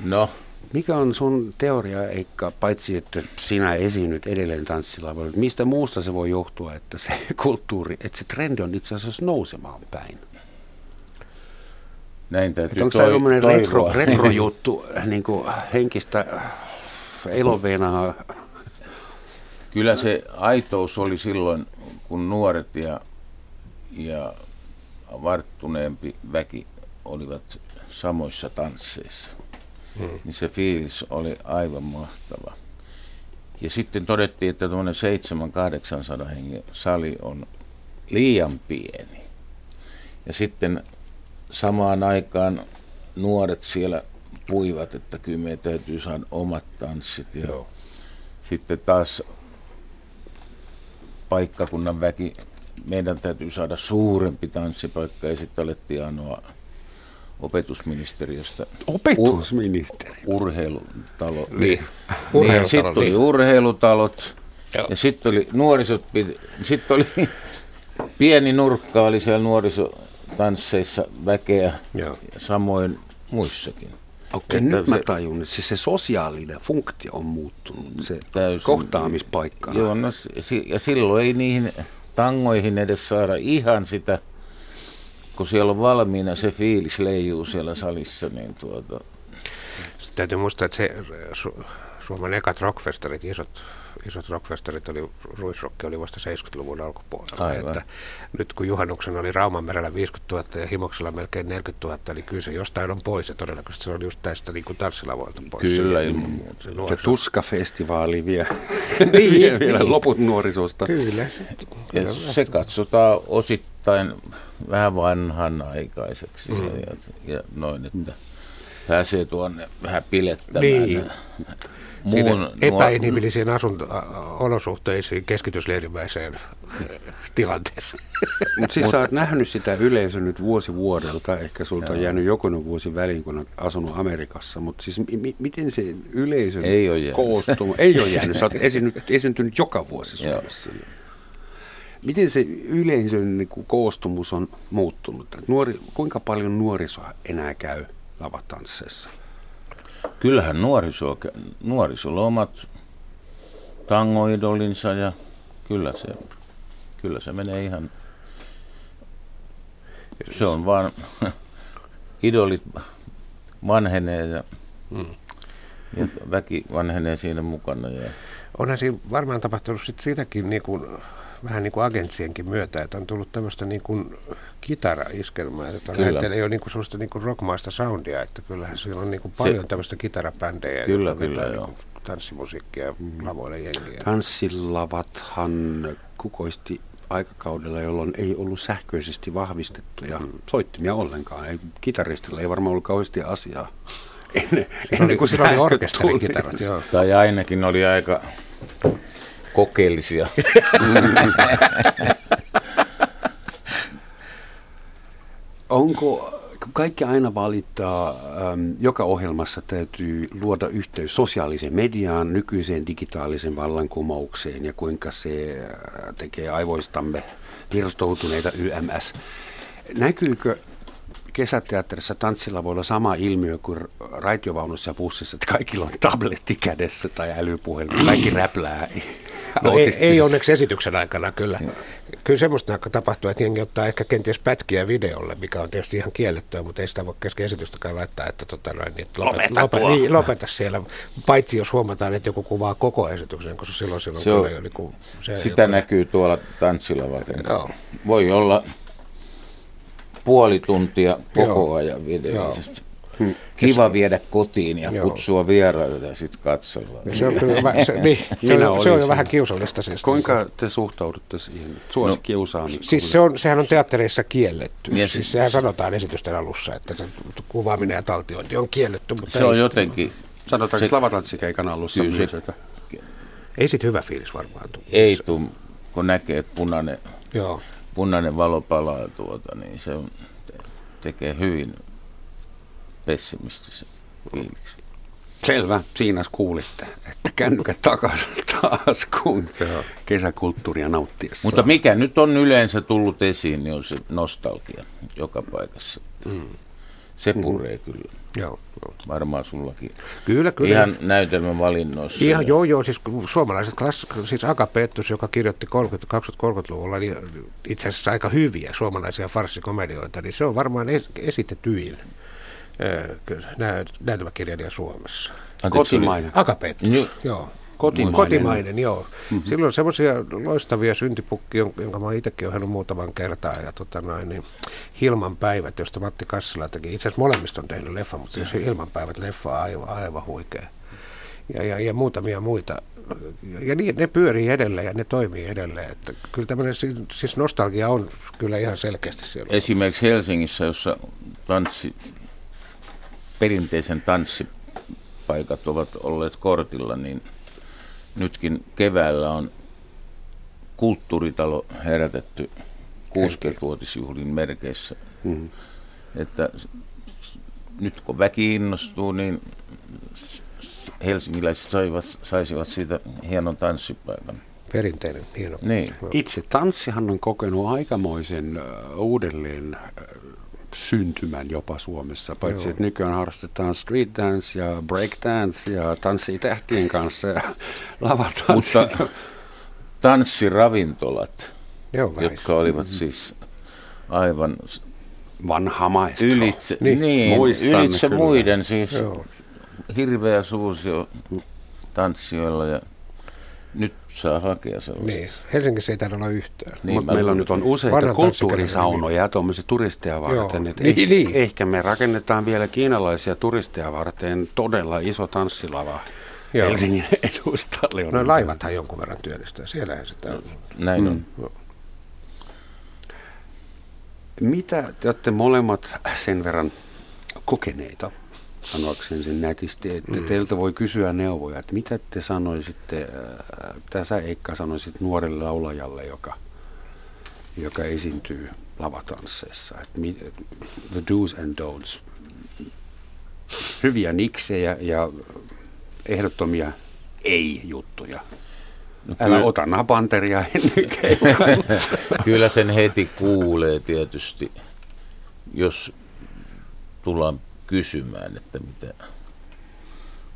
No, Mikä on sun teoria, Eikka, paitsi että sinä esiinnyt edelleen tanssilavalla, mistä muusta se voi johtua, että se kulttuuri, että se trendi on itse asiassa nousemaan päin? näin täytyy Että onko tämä toi- tämmöinen retro, retrojuttu, niin kuin henkistä eloveenaa? Kyllä se aitous oli silloin, kun nuoret ja, ja varttuneempi väki olivat samoissa tansseissa. Hmm. Niin se fiilis oli aivan mahtava. Ja sitten todettiin, että tuommoinen 700-800 hengen sali on liian pieni. Ja sitten samaan aikaan nuoret siellä puivat, että kyllä meidän täytyy saada omat tanssit. Ja Joo. sitten taas paikkakunnan väki, meidän täytyy saada suurempi tanssipaikka ja sitten alettiin anoa opetusministeriöstä Opetusministeri. urheilutalo. Niin. Niin, Urheilutalo, sitten oli niin. urheilutalot Joo. ja sitten oli nuorisot, sitten oli pieni nurkka oli siellä nuorisotansseissa väkeä Joo. ja samoin muissakin. Okei, Että nyt mä tajun, että se, se sosiaalinen funktio on muuttunut, se Täysin. kohtaamispaikka. Joo, no, ja silloin ei niihin tangoihin edes saada ihan sitä, kun siellä on valmiina se fiilis leijuu siellä salissa, niin tuota, Sitten täytyy muistaa, että se Su- Suomen ekat rockfestarit, isot, isot rockfestarit, oli, ruisrokki oli vasta 70-luvun alkupuolella. Aivan. Että nyt kun juhannuksena oli Rauman merellä 50 000 ja Himoksella melkein 40 000, eli kyllä se jostain on pois ja todennäköisesti se on just tästä niin kuin tanssilavolta pois. kyllä Se- ilman muuta. se Se. Tuska-festivaali vie, Niin, vie vielä niin. loput nuorisosta. Kyllä. se- Ja kyllä. se katsotaan osittain vähän vanhanaikaiseksi mm. ja, ja noin, että pääsee tuonne vähän pilettämään. Niin. Muun, epäinhimillisiin asunto- a- olosuhteisiin keskitysleirimäiseen tilanteeseen. Mutta siis sä oot nähnyt sitä yleisöä nyt vuosi vuodelta, ehkä sulta on jäänyt jokunen vuosi väliin, kun oot asunut Amerikassa, mutta siis mi- miten se yleisö Ei oo jäänyt. koostuu? Ei ole jäänyt, sä oot esiinnyt, esiintynyt joka vuosi Joo. Miten se yleisön niin kuin, koostumus on muuttunut? Nuori, kuinka paljon nuorisoa enää käy lavatansseissa? Kyllähän nuoriso, nuorisolla on omat tangoidolinsa ja kyllä se, kyllä se menee ihan, se on vaan, idolit vanhenee ja, Mm. ja väki vanhenee siinä mukana. Ja, Onhan siinä varmaan tapahtunut sit sitäkin niin kuin, vähän niin kuin agentsienkin myötä, että on tullut tämmöistä niin kuin kitaraiskelmää, että Kyllä. näyttelee jo niin kuin sellaista niin kuin rockmaista soundia, että kyllähän siellä on niin kuin Se- paljon tämmöistä kitarabändejä, Kyllä, jotka vetää kyllä, niin joo. kuin tanssimusiikkia lavoille jengiä. Tanssilavathan kukoisti aikakaudella, jolloin ei ollut sähköisesti vahvistettuja soittimia ollenkaan. Ei, kitaristilla ei varmaan ollut kauheasti asiaa ennen, ennen kuin Siinä oli orkesterikitarat, joo. tai ainakin oli aika kokeellisia. Onko, kaikki aina valittaa, äm, joka ohjelmassa täytyy luoda yhteys sosiaaliseen mediaan, nykyiseen digitaalisen vallankumoukseen ja kuinka se äh, tekee aivoistamme pirstoutuneita YMS. Näkyykö kesäteatterissa tanssilavoilla sama ilmiö kuin raitiovaunussa ja bussissa, että kaikilla on tabletti kädessä tai älypuhelin, kaikki räplää. No ei, ei onneksi esityksen aikana kyllä. Kyllä semmoista tapahtuu, että jengi ottaa ehkä kenties pätkiä videolle, mikä on tietysti ihan kiellettyä, mutta ei sitä voi kesken esitystäkään laittaa, että, tota noin, niin, että lopeta, Lopeta tuo. niin, lopeta siellä. Paitsi jos huomataan, että joku kuvaa koko esityksen, koska silloin, silloin Se on- kyllä niin kuin, se Sitä joku- näkyy tuolla tanssilavalla. Joo. Voi olla puoli tuntia koko Joo. ajan video. Joo. Kiva viedä kotiin ja Joo. kutsua vieraille ja sitten katsella. Se on, kyllä, se, niin, se, on, se on jo vähän kiusallista. Siis. Kuinka te suhtaudutte siihen suosikiusaamiseen? Siis se on, sehän on teattereissa kielletty. Ja siis se- sehän sanotaan esitysten alussa, että se kuvaaminen ja taltiointi on kielletty, mutta Se on jotenkin, Sanotaanko lavatanssikeikän alussa Kyllä se- myös, että ei sit hyvä fiilis varmaan tule. ei tuu, kun näkee, että punainen, Joo. punainen valo palaa tuota, niin se on, tekee hyvin pessimistisen fiiliksi. Selvä, siinä kuulitte, että kännykät takaisin taas, kun kesäkulttuuria nauttiessa. Mutta mikä nyt on yleensä tullut esiin, niin on se nostalgia joka paikassa. Mm. Se puree mm. kyllä. Joo. Varmaan sullakin. Kyllä, kyllä. Ihan näytelmän valinnoissa. Ihan, joo, joo. Siis suomalaiset klassikot, siis Aka Pettus, joka kirjoitti 30, 20-30-luvulla niin itse asiassa aika hyviä suomalaisia farssikomedioita, niin se on varmaan es, esitetyin näytelmäkirjailija Suomessa. Kotimainen. Aka Pettus, niin. joo. Kotimainen. Kotimainen, joo. Mm-hmm. Silloin semmoisia loistavia syntipukkia, jonka mä itsekin ohjannut muutaman kertaa. Ja tota noin, niin Hilman päivät, josta Matti Kassila teki. Itse asiassa molemmista on tehnyt leffa, mutta se Hilman päivät leffa on aivan, aivan huikea. Ja, ja, ja muutamia muita. Ja niin, ne pyörii edelleen ja ne toimii edelleen. Että kyllä tämmöinen siis nostalgia on kyllä ihan selkeästi siellä. Esimerkiksi Helsingissä, jossa tanssi, perinteisen tanssipaikat ovat olleet kortilla, niin – nytkin keväällä on kulttuuritalo herätetty 60-vuotisjuhlin merkeissä. Mm-hmm. Että nyt kun väki innostuu, niin helsingiläiset saivat, saisivat siitä hienon tanssipaikan. Perinteinen, hieno. Niin. Itse tanssihan on kokenut aikamoisen uudelleen syntymän jopa Suomessa, paitsi Joo. että nykyään harrastetaan street dance ja break dance ja tanssii tähtien kanssa ja lavatanssi. Mutta tanssiravintolat, Joo, jotka olivat mm-hmm. siis aivan vanha maestro. Ylitse, niin, niin ylitse muiden siis Joo. hirveä suusio tanssijoilla ja nyt saa hakea sellaista. Niin, Helsingissä ei taida olla yhtään. Niin, Mutta meillä on nyt on useita kulttuurisaunoja ja tuommoisia turisteja varten. Että niin, niin. Ehkä me rakennetaan vielä kiinalaisia turisteja varten todella iso tanssilava. Joo. Helsingin edustalle. No laivathan jonkun verran työllistää, siellähän sitä on. Näin on. Mm. Mitä te olette molemmat sen verran kokeneita sanoakseni sen nätisti, että mm. teiltä voi kysyä neuvoja, että mitä te sanoisitte, äh, tässä Eikka sanoisit nuorelle laulajalle, joka, joka esiintyy lavatansseissa, että the do's and don'ts, hyviä niksejä ja ehdottomia ei-juttuja. No Älä kyllä, ota napanteria Kyllä sen heti kuulee tietysti, jos tullaan kysymään, että mitä,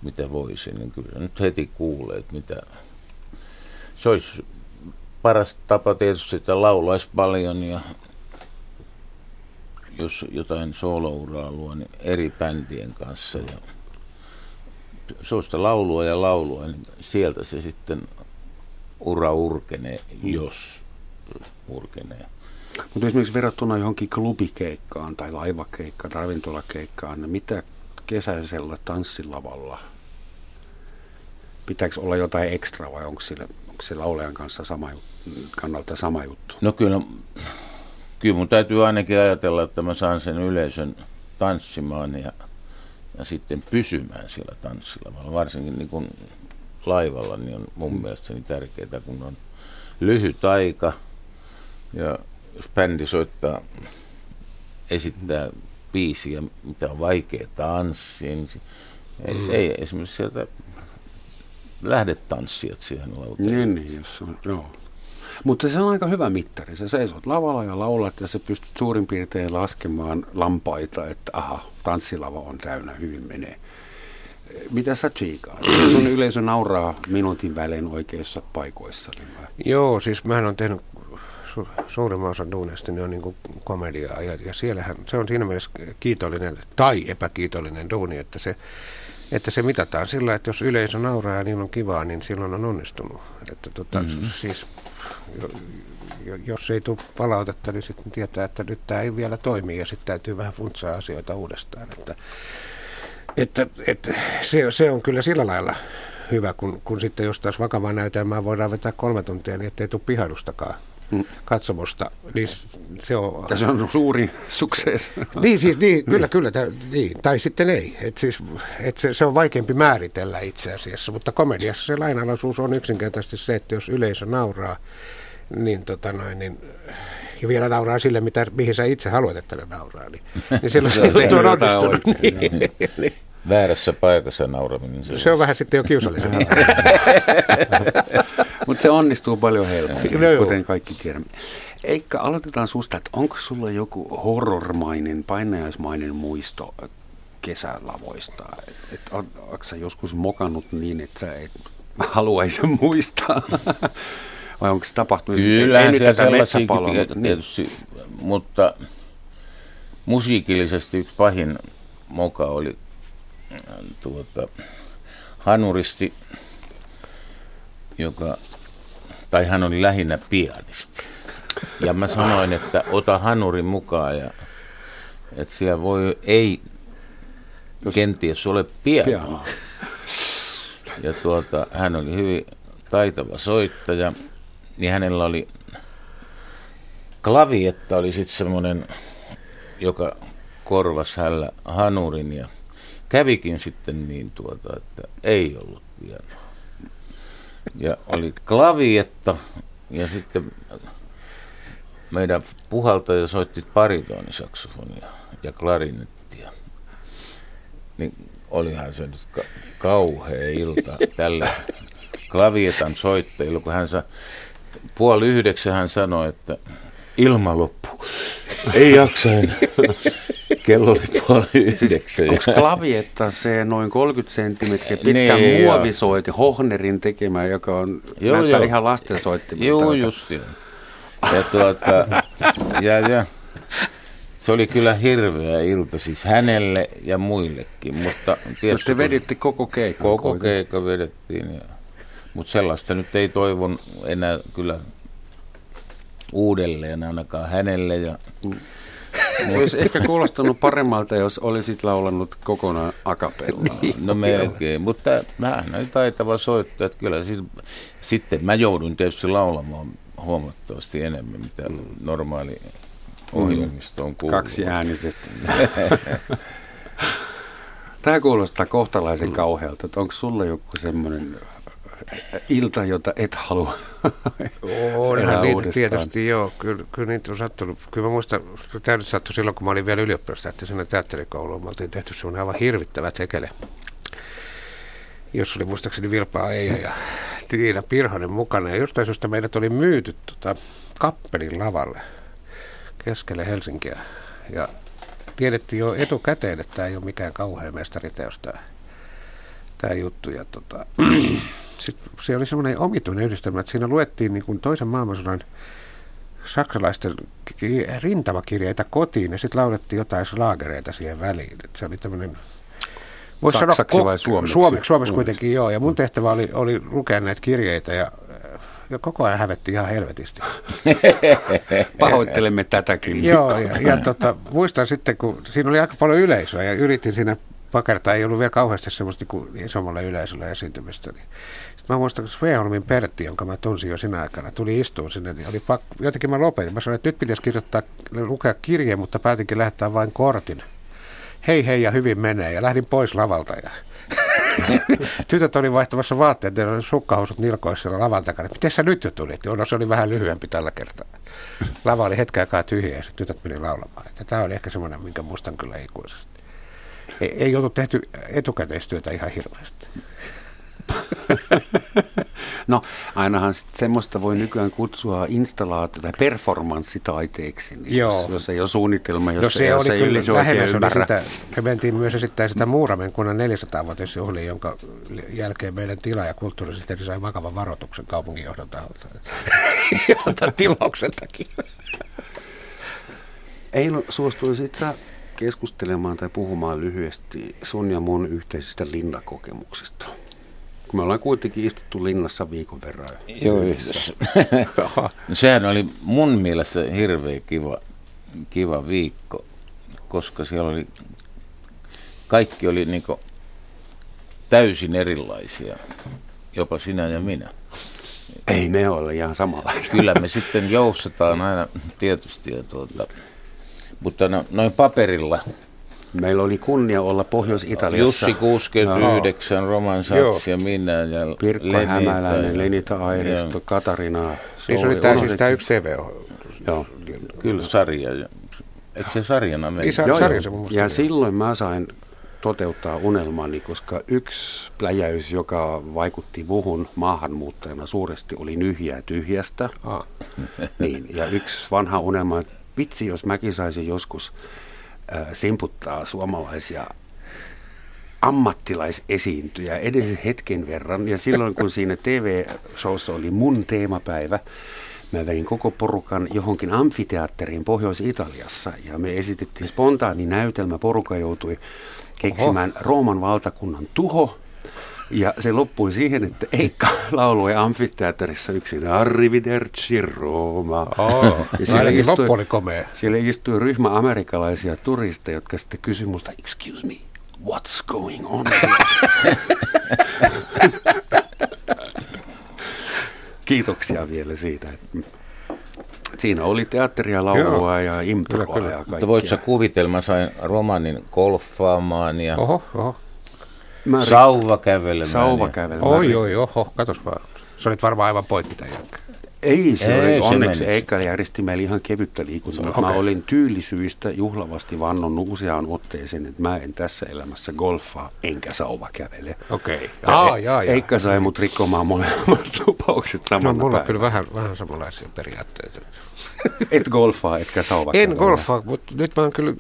mitä voisin, niin kyllä nyt heti kuulee, että mitä. Se olisi paras tapa tietysti, että laulaisi paljon ja jos jotain soolouraa luo, niin eri bändien kanssa ja se on sitä laulua ja laulua, niin sieltä se sitten ura urkenee, jos urkenee. Mutta esimerkiksi verrattuna johonkin klubikeikkaan tai laivakeikkaan ravintolakeikkaan, niin mitä kesäisellä tanssilavalla, pitääkö olla jotain ekstra vai onko sillä, onko sillä olejan kanssa sama, kannalta sama juttu? No kyllä, kyllä mun täytyy ainakin ajatella, että mä saan sen yleisön tanssimaan ja, ja sitten pysymään siellä tanssilavalla. Varsinkin niin kun laivalla niin on mun mm. mielestäni tärkeää, kun on lyhyt aika ja jos bändi soittaa, esittää biisiä, mitä on vaikea tanssia, niin ei, mm. ei esimerkiksi sieltä lähde tanssijat siihen lauteen. Niin, niin jos on, joo. Mutta se on aika hyvä mittari. Sä seisot lavalla ja laulat ja sä pystyt suurin piirtein laskemaan lampaita, että aha, tanssilava on täynnä, hyvin menee. Mitä sä tsiikaat? Sun yleisö nauraa minuutin välein oikeissa paikoissa. Niin vai? Joo, siis mä on tehnyt su, suurimman osan duunista niin on niin komediaa. Ja, ja siellähän se on siinä mielessä kiitollinen tai epäkiitollinen duuni, että se, että se mitataan sillä, että jos yleisö nauraa ja niin on kivaa, niin silloin on onnistunut. Että tota, mm-hmm. siis, jos ei tule palautetta, niin sitten tietää, että nyt tämä ei vielä toimi ja sitten täytyy vähän funtsaa asioita uudestaan. Että, että, että se, se on kyllä sillä lailla hyvä, kun, kun sitten jos taas vakavaa näytelmää voidaan vetää kolme tuntia, niin ettei tule pihailustakaan katsomusta, niin se on... Se on suuri sukses. Niin, siis, niin, kyllä, kyllä, tä, niin, tai sitten ei. Et siis, et se, se on vaikeampi määritellä itse asiassa, mutta komediassa se lainalaisuus on yksinkertaisesti se, että jos yleisö nauraa, niin, tota noin, niin ja vielä nauraa sille, mitä, mihin sä itse haluat, että ne nauraa, niin, niin silloin se on onnistunut. Niin, niin. Väärässä paikassa nauraminen. Se, se on vähän sitten jo kiusallisen. Mutta se onnistuu paljon helpommin, no kuten kaikki tiedämme. Eikä aloitetaan susta, että onko sulla joku horrormainen, painajaismainen muisto kesälavoista? Et, et, onko sä joskus mokannut niin, että sä et haluaisi muistaa? Vai onko se tapahtunut? Kyllähän siellä sellaisia tietysti, niin. mutta musiikillisesti yksi pahin moka oli tuota, hanuristi, joka, tai hän oli lähinnä pianisti. Ja mä sanoin, että ota hanurin mukaan ja että siellä voi, ei Jos kenties ole pianoa. Ja tuota, hän oli hyvin taitava soittaja, niin hänellä oli klavietta oli sitten semmoinen, joka korvas hällä hanurin ja kävikin sitten niin tuota, että ei ollut pianoa. Ja oli klavietta ja sitten meidän puhaltaja soitti paritonisaksofonia ja klarinettia. Niin olihan se nyt ka- kauhea ilta tälle klavietan soittajille, kun hän sa- puoli yhdeksän hän sanoi, että ilma loppu. Ei jaksa enää. Kello oli puoli yhdeksän. Onko klavietta se noin 30 senttimetriä pitkä niin, muovisoiti, Hohnerin tekemä, joka on joo, joo. ihan lastensoittimelta? Joo, just joo. Ja, tuota, ja, ja, se oli kyllä hirveä ilta siis hänelle ja muillekin, mutta... Tietysti, te veditte koko keikan? Koko keikka vedettiin, ja, mutta sellaista nyt ei toivon enää kyllä uudelleen ainakaan hänelle. Ja, mm. Olisi ehkä kuulostanut paremmalta, jos olisit laulanut kokonaan akapellaa. Niin, no melkein, mutta mä näin taitava soittaja, että kyllä sit, sitten mä joudun tietysti laulamaan huomattavasti enemmän, mitä mm. normaali ohjelmisto on kuullut. Kaksi äänisesti. Tämä kuulostaa kohtalaisen kauhealta. Että onko sulla joku semmoinen ilta, jota et halua Onhan niitä tietysti, joo. Kyllä, kyllä niitä on sattunut. Kyllä mä muistan, tämä nyt sattui silloin, kun mä olin vielä ylioppilasta, että sinne teatterikouluun me oltiin tehty semmoinen aivan hirvittävä tekele. Jos oli muistaakseni Vilpaa Eija ja Tiina Pirhonen mukana. Ja jostain syystä meidät oli myyty tota, kappelin lavalle keskelle Helsinkiä. Ja tiedettiin jo etukäteen, että tämä ei ole mikään kauhean mestariteos tämä, tämä juttu. Ja tota, sit se oli semmoinen omituinen yhdistelmä, että siinä luettiin niin kuin toisen maailmansodan saksalaisten rintamakirjeitä kotiin ja sitten laulettiin jotain slaagereita siihen väliin. että se oli tämmöinen Voisi sanoa, ko- vai suomeksi? Suomeksi, suomeksi kuitenkin joo. Ja mun tehtävä oli, oli lukea näitä kirjeitä ja, ja koko ajan hävetti ihan helvetisti. Pahoittelemme tätäkin. joo, ja, ja tota, muistan sitten, kun siinä oli aika paljon yleisöä ja yritin siinä pakertaa, ei ollut vielä kauheasti semmoista niin isommalle yleisölle esiintymistä. Niin. Mä muistan, kun Sveholmin Pertti, jonka mä tunsin jo sinä aikana, tuli istuun sinne, niin oli pakko, jotenkin mä lopetin. Mä sanoin, että nyt pitäisi kirjoittaa, lukea kirje, mutta päätinkin lähettää vain kortin hei hei ja hyvin menee ja lähdin pois lavalta ja Tytöt oli vaihtamassa vaatteet, ne oli sukkahousut nilkoissa lavan takana. Miten sä nyt jo tulit? No se oli vähän lyhyempi tällä kertaa. Lava oli hetken aikaa tyhjä ja tytöt meni laulamaan. Tämä oli ehkä semmoinen, minkä muistan kyllä ikuisesti. Ei, ei oltu tehty etukäteistyötä ihan hirveästi. no, ainahan semmoista voi nykyään kutsua installaatio- tai performanssitaiteeksi, niin Joo. Jos, jos ei ole suunnitelma, jos, no se jos oli ei kyllä lähellä sitä, me mentiin myös esittää sitä Muuramen kunnan 400-vuotisjuhliin, jonka jälkeen meidän tila- ja kulttuurisisteri sai vakavan varoituksen kaupunginjohdon taholta. tilauksen takia. Eino, suostuisit sä keskustelemaan tai puhumaan lyhyesti sun ja mun yhteisistä linnakokemuksista? Kun me ollaan kuitenkin istuttu linnassa viikon verran. Joo, no, sehän oli mun mielestä hirveän kiva, kiva viikko, koska siellä oli, kaikki oli niin täysin erilaisia, jopa sinä ja minä. Ei me ole ihan samanlaisia. Kyllä me sitten joustetaan aina tietysti, ja tuota, mutta no, noin paperilla Meillä oli kunnia olla Pohjois-Italiassa. Jussi 69, no. Roman Sats ja minä. Ja Pirkko Lenita, Hämäläinen, Lenita Airisto, Katarina. Niin se oli tämä, siis tämä yksi tv Joo. Kyllä sarja. Eikö se sarjana meni? Isa, joo, sarja se Ja silloin mä sain toteuttaa unelmani, koska yksi pläjäys, joka vaikutti muhun maahanmuuttajana suuresti, oli Nyhjää tyhjästä. Ah. Niin, ja yksi vanha unelma, että vitsi, jos mäkin saisin joskus simputtaa suomalaisia ammattilaisesiintyjä edes hetken verran. Ja silloin kun siinä TV-showssa oli mun teemapäivä, mä vein koko porukan johonkin amfiteatteriin Pohjois-Italiassa ja me esitettiin spontaani näytelmä. Porukka joutui keksimään Oho. Rooman valtakunnan tuho ja se loppui siihen, että Eikka lauloi amfiteatterissa yksin Arrivederci Roma. Oh, ja siellä istui, oli komea. Siellä istui ryhmä amerikkalaisia turisteja, jotka sitten kysyi multa, excuse me, what's going on? Kiitoksia vielä siitä. Että siinä oli teatteria, laulua ja improa kyllä, kyllä. ja kaikkea. Mutta voitko kuvitella, mä sain romanin golfaamaan ja oho, oho. Mä sauva kävelemään. Sauva kävelemään. Oi, oi, oho, katos vaan. Se olit varmaan aivan poikkitäjä. Ei, se Ei, oli, se onneksi meni. Eikka järjesti meille ihan kevyttä liikuntaa. Okay. Mä olin tyylisyistä juhlavasti vannonnut useaan otteeseen, että mä en tässä elämässä golfaa enkä sauva kävele. Okei. Okay. Jaa, jaa, jaa. Eikka sai mut rikkomaan molemmat lupaukset samalla no, mulla on kyllä vähän, vähän samanlaisia periaatteita. Et golfaa, etkä sauva En golfaa, mutta nyt mä oon kyllä,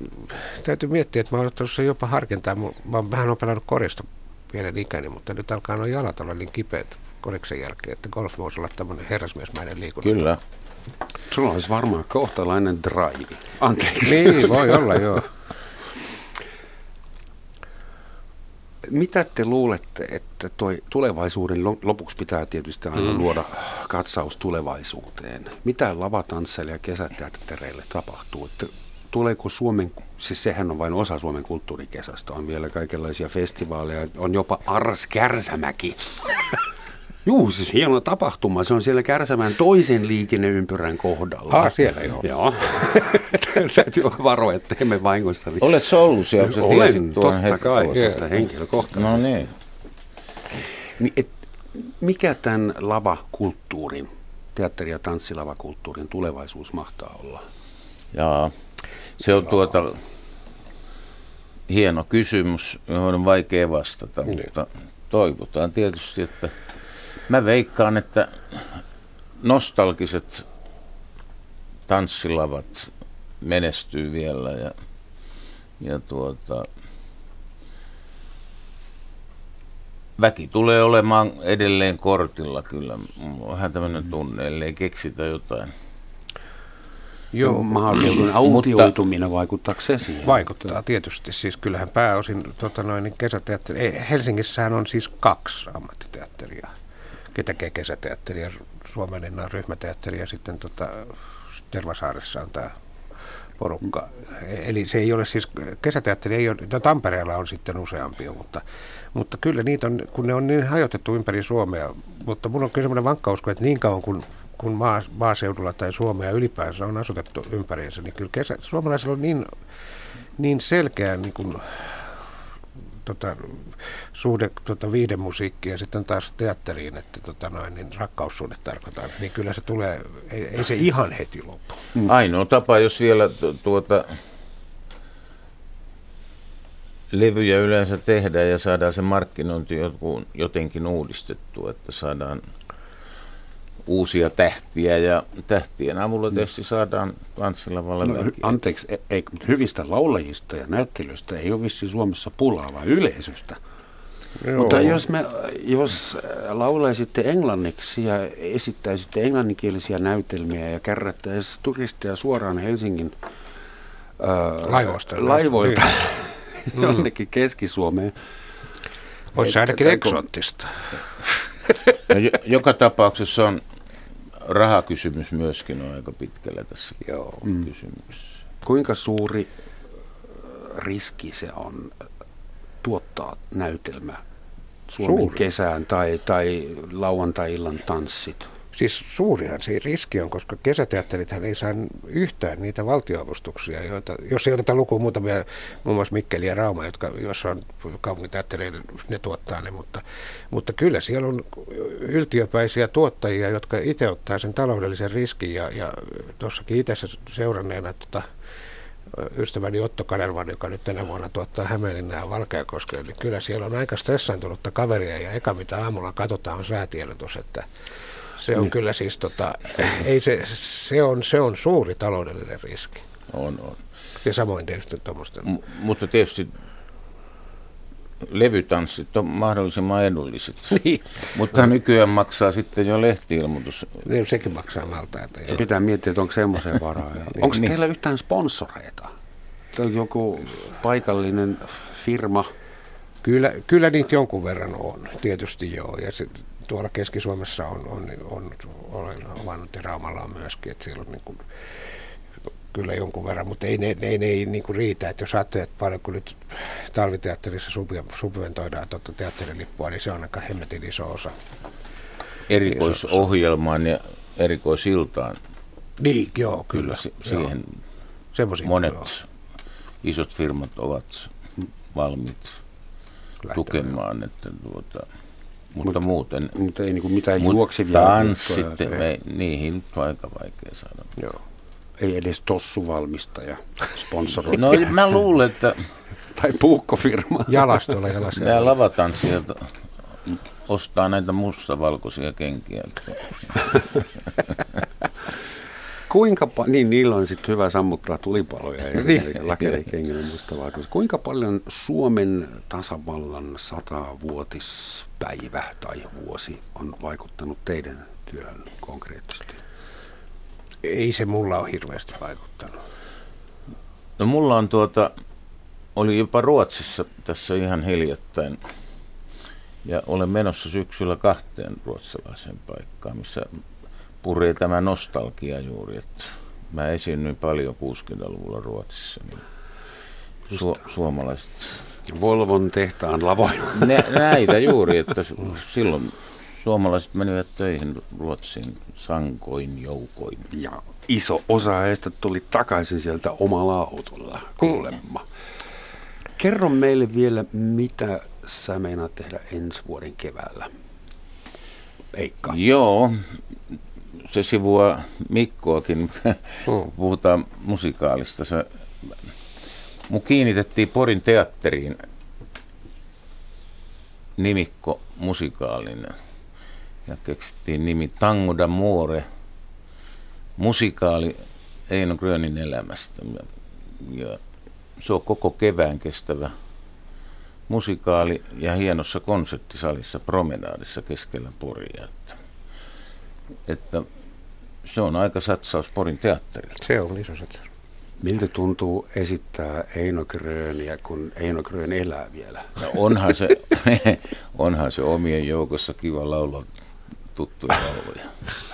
täytyy miettiä, että mä oon ottanut sen jopa harkintaa. Mä oon vähän pelannut korista pienen ikäni, mutta nyt alkaa noin jalat olla niin kipeät koriksen jälkeen, että golf voisi olla tämmöinen herrasmiesmäinen liikunta. Kyllä. Sulla olisi varmaan kohtalainen drive. Anteeksi. Niin, voi olla, joo. Mitä te luulette, että toi tulevaisuuden lopuksi pitää tietysti aina mm. luoda katsaus tulevaisuuteen? Mitä lavatansseille ja kesäteattereille tapahtuu? Että tuleeko Suomen, siis sehän on vain osa Suomen kulttuurikesästä, on vielä kaikenlaisia festivaaleja, on jopa Ars Kärsämäki. Juu, siis hieno tapahtuma. Se on siellä Kärsämään toisen liikenneympyrän kohdalla. Ah, siellä joo. Joo. Täytyy varoa, että emme vahingossa. Oletko ollut siellä? Sä Olen, totta kai, yeah. henkilökohtaisesti. No niin. niin et, mikä tämän lavakulttuurin, teatteri- ja tanssilavakulttuurin tulevaisuus mahtaa olla? Jaa, se on tuota, hieno kysymys, johon on vaikea vastata, niin. mutta toivotaan tietysti, että Mä veikkaan, että nostalgiset tanssilavat menestyy vielä ja, ja tuota, väki tulee olemaan edelleen kortilla kyllä. Vähän tämmöinen tunne, ellei keksitä jotain. Joo, maaseudun autioituminen vaikuttaako se siihen? Vaikuttaa tietysti. Siis kyllähän pääosin tota noin, kesäteatteri, Helsingissähän on siis kaksi ammattiteatteria tekee kesäteatteria, Suomenlinnan ryhmäteatteri ja sitten tota, Tervasaaressa on tämä porukka. Eli se ei ole siis, kesäteatteri ei ole, no Tampereella on sitten useampia, mutta, mutta kyllä niitä on, kun ne on niin hajotettu ympäri Suomea, mutta minulla on kyllä sellainen vankka usko, että niin kauan kun, kun maa, maaseudulla tai Suomea ylipäänsä on asutettu ympäriinsä, niin kyllä kesä, suomalaisilla on niin, niin selkeä niin kuin, tota, suhde tota, viihdemusiikkiin ja sitten taas teatteriin, että tota, noin, niin rakkaussuhde tarkoitaan, niin kyllä se tulee, ei, ei se ihan heti loppu. Mm. Ainoa tapa, jos vielä tuota, levyjä yleensä tehdään ja saadaan se markkinointi jotenkin uudistettu, että saadaan uusia tähtiä ja tähtien avulla tietysti saadaan tanssilavalle no, Anteeksi, e- ei, hyvistä laulajista ja näyttelyistä ei ole vissi Suomessa pulaa, vaan yleisöstä. Joo. Mutta jos, me, jos laulaisitte englanniksi ja esittäisitte englanninkielisiä näytelmiä ja kärrättäisiin turisteja suoraan Helsingin ää, laivoilta, laivoilta niin. jonnekin Keski-Suomeen. Voisi ainakin eksoottista. No, joka tapauksessa on rahakysymys myöskin on aika pitkällä tässä Joo. Mm. kysymyksessä. Kuinka suuri riski se on tuottaa näytelmä Suomen Suuri. kesään tai, tai lauantai-illan tanssit? Siis suurihan se riski on, koska kesäteatterithan ei saa yhtään niitä valtioavustuksia, joita, jos ei oteta lukuun muutamia, muun muassa Mikkeli ja Rauma, jotka, jos on kaupunginteattereille, ne tuottaa ne, mutta, mutta kyllä siellä on yltiöpäisiä tuottajia, jotka itse ottaa sen taloudellisen riskin ja, ja tuossakin itse seuranneena tota, ystäväni Otto Kanervan, joka nyt tänä vuonna tuottaa Hämeenlinnaa ja Valkeakoskelle, niin kyllä siellä on aika stressaantunutta kaveria ja eka mitä aamulla katsotaan on säätiedotus, että se on niin. kyllä siis, tota, ei se, se, on, se on suuri taloudellinen riski. On, on. Ja samoin tietysti tuommoista. M- mutta tietysti levytanssit on mahdollisimman edulliset. Niin. Mutta nykyään maksaa sitten jo lehtiilmoitus. Niin, sekin maksaa maltaita. Ja pitää miettiä, että onko semmoisen varaa. niin. Onko niin. teillä yhtään sponsoreita? Joku paikallinen firma? Kyllä, kyllä niitä jonkun verran on, tietysti joo. Ja se, tuolla Keski-Suomessa on, on, on, olen havainnut ja Raumalla on myöskin, että siellä on niin kuin, kyllä jonkun verran, mutta ei ne, ne, ne ei niin kuin riitä. Että jos ajattelet paljon, kun nyt talviteatterissa subventoidaan tuota teatterilippua, niin se on aika hemmetin iso osa. Erikoisohjelmaan ja erikoisiltaan. Niin, joo, kyllä. kyllä siihen joo. monet joo. isot firmat ovat valmiit Lähtemään. tukemaan, että tuota, mutta Mut, muuten. Mutta ei niinku mitään mut juoksevia. Tanssit, me, niihin on aika vaikea saada. Joo. Ei edes tossuvalmistaja sponsoroi. No mä luulen, että... tai puukkofirma. Jalastolla jalastolla. Nämä lavatanssijat ostaa näitä mustavalkoisia kenkiä. Kuinka pa- niin niillä on sitten hyvä sammuttaa tulipaloja ja niin. lakereikengillä mustavalkoisia. Kuinka paljon Suomen tasavallan satavuotispäivä tai vuosi on vaikuttanut teidän työhön konkreettisesti? ei se mulla ole hirveästi vaikuttanut. No mulla on tuota, oli jopa Ruotsissa tässä ihan hiljattain. Ja olen menossa syksyllä kahteen ruotsalaiseen paikkaan, missä puree tämä nostalgia juuri. Että mä esiinnyin paljon 60-luvulla Ruotsissa, niin su- suomalaiset... Volvon tehtaan lavoilla. näitä juuri, että silloin suomalaiset menivät töihin Ruotsiin sankoin joukoin. Ja iso osa heistä tuli takaisin sieltä omalla autolla kuulemma. Kerro meille vielä, mitä sä meinaat tehdä ensi vuoden keväällä. Eikka. Joo, se sivua Mikkoakin, oh. puhutaan musikaalista. Se, mun kiinnitettiin Porin teatteriin nimikko musikaalinen ja keksittiin nimi Tango da Muore, musikaali Eino Grönin elämästä. Ja, ja se on koko kevään kestävä musikaali ja hienossa konserttisalissa promenaadissa keskellä Poria. Että, että se on aika satsaus Porin teatterilta. Se on iso satsaus. Miltä tuntuu esittää Eino Gröniä, kun Eino Grön elää vielä? No onhan, se, onhan se omien joukossa kiva laulaa tuttuja lauluja.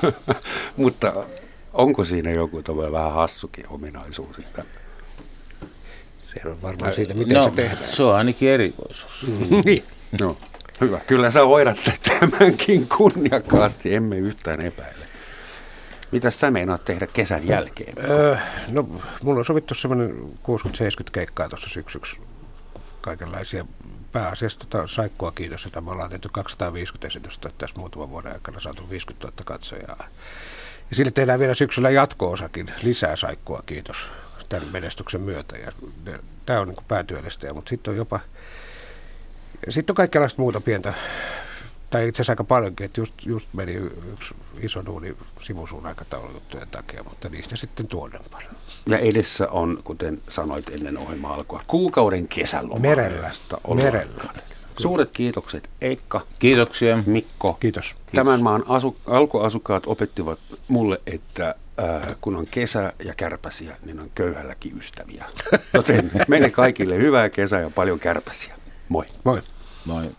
Mutta onko siinä joku vähän hassukin ominaisuus? Että... Se on varmaan siitä, miten no, se tehdään. Se on ainakin erikoisuus. Mm. niin. No, hyvä. Kyllä sä hoidat tämänkin kunniakkaasti, emme yhtään epäile. Mitä sä meinaat tehdä kesän jälkeen? Öö, no, mulla on sovittu semmoinen 60-70 keikkaa tuossa syksyksi. Kaikenlaisia pääasiassa tota Saikkua kiitos, että me ollaan tehty 250 esitystä tässä muutaman vuoden aikana, saatu 50 000 katsojaa. Ja sille tehdään vielä syksyllä jatko-osakin, lisää Saikkua kiitos tämän menestyksen myötä. Ja tämä on niin päätyöllistäjä, mutta sitten on jopa, sitten on kaikenlaista muuta pientä tai itse asiassa aika paljonkin, että just, just meni yksi iso duuni sivusuun aikatauluttujen takia, mutta niistä sitten tuonnempana. Ja edessä on, kuten sanoit ennen ohjelmaa alkua, kuukauden kesäloma. Merellä. Merellä. Suuret kiitokset Eikka. Kiitoksia. Mikko. Kiitos. Tämän maan asu, alkuasukkaat opettivat mulle, että äh, kun on kesä ja kärpäsiä, niin on köyhälläkin ystäviä. Joten meille kaikille hyvää kesää ja paljon kärpäsiä. Moi. Moi. Moi.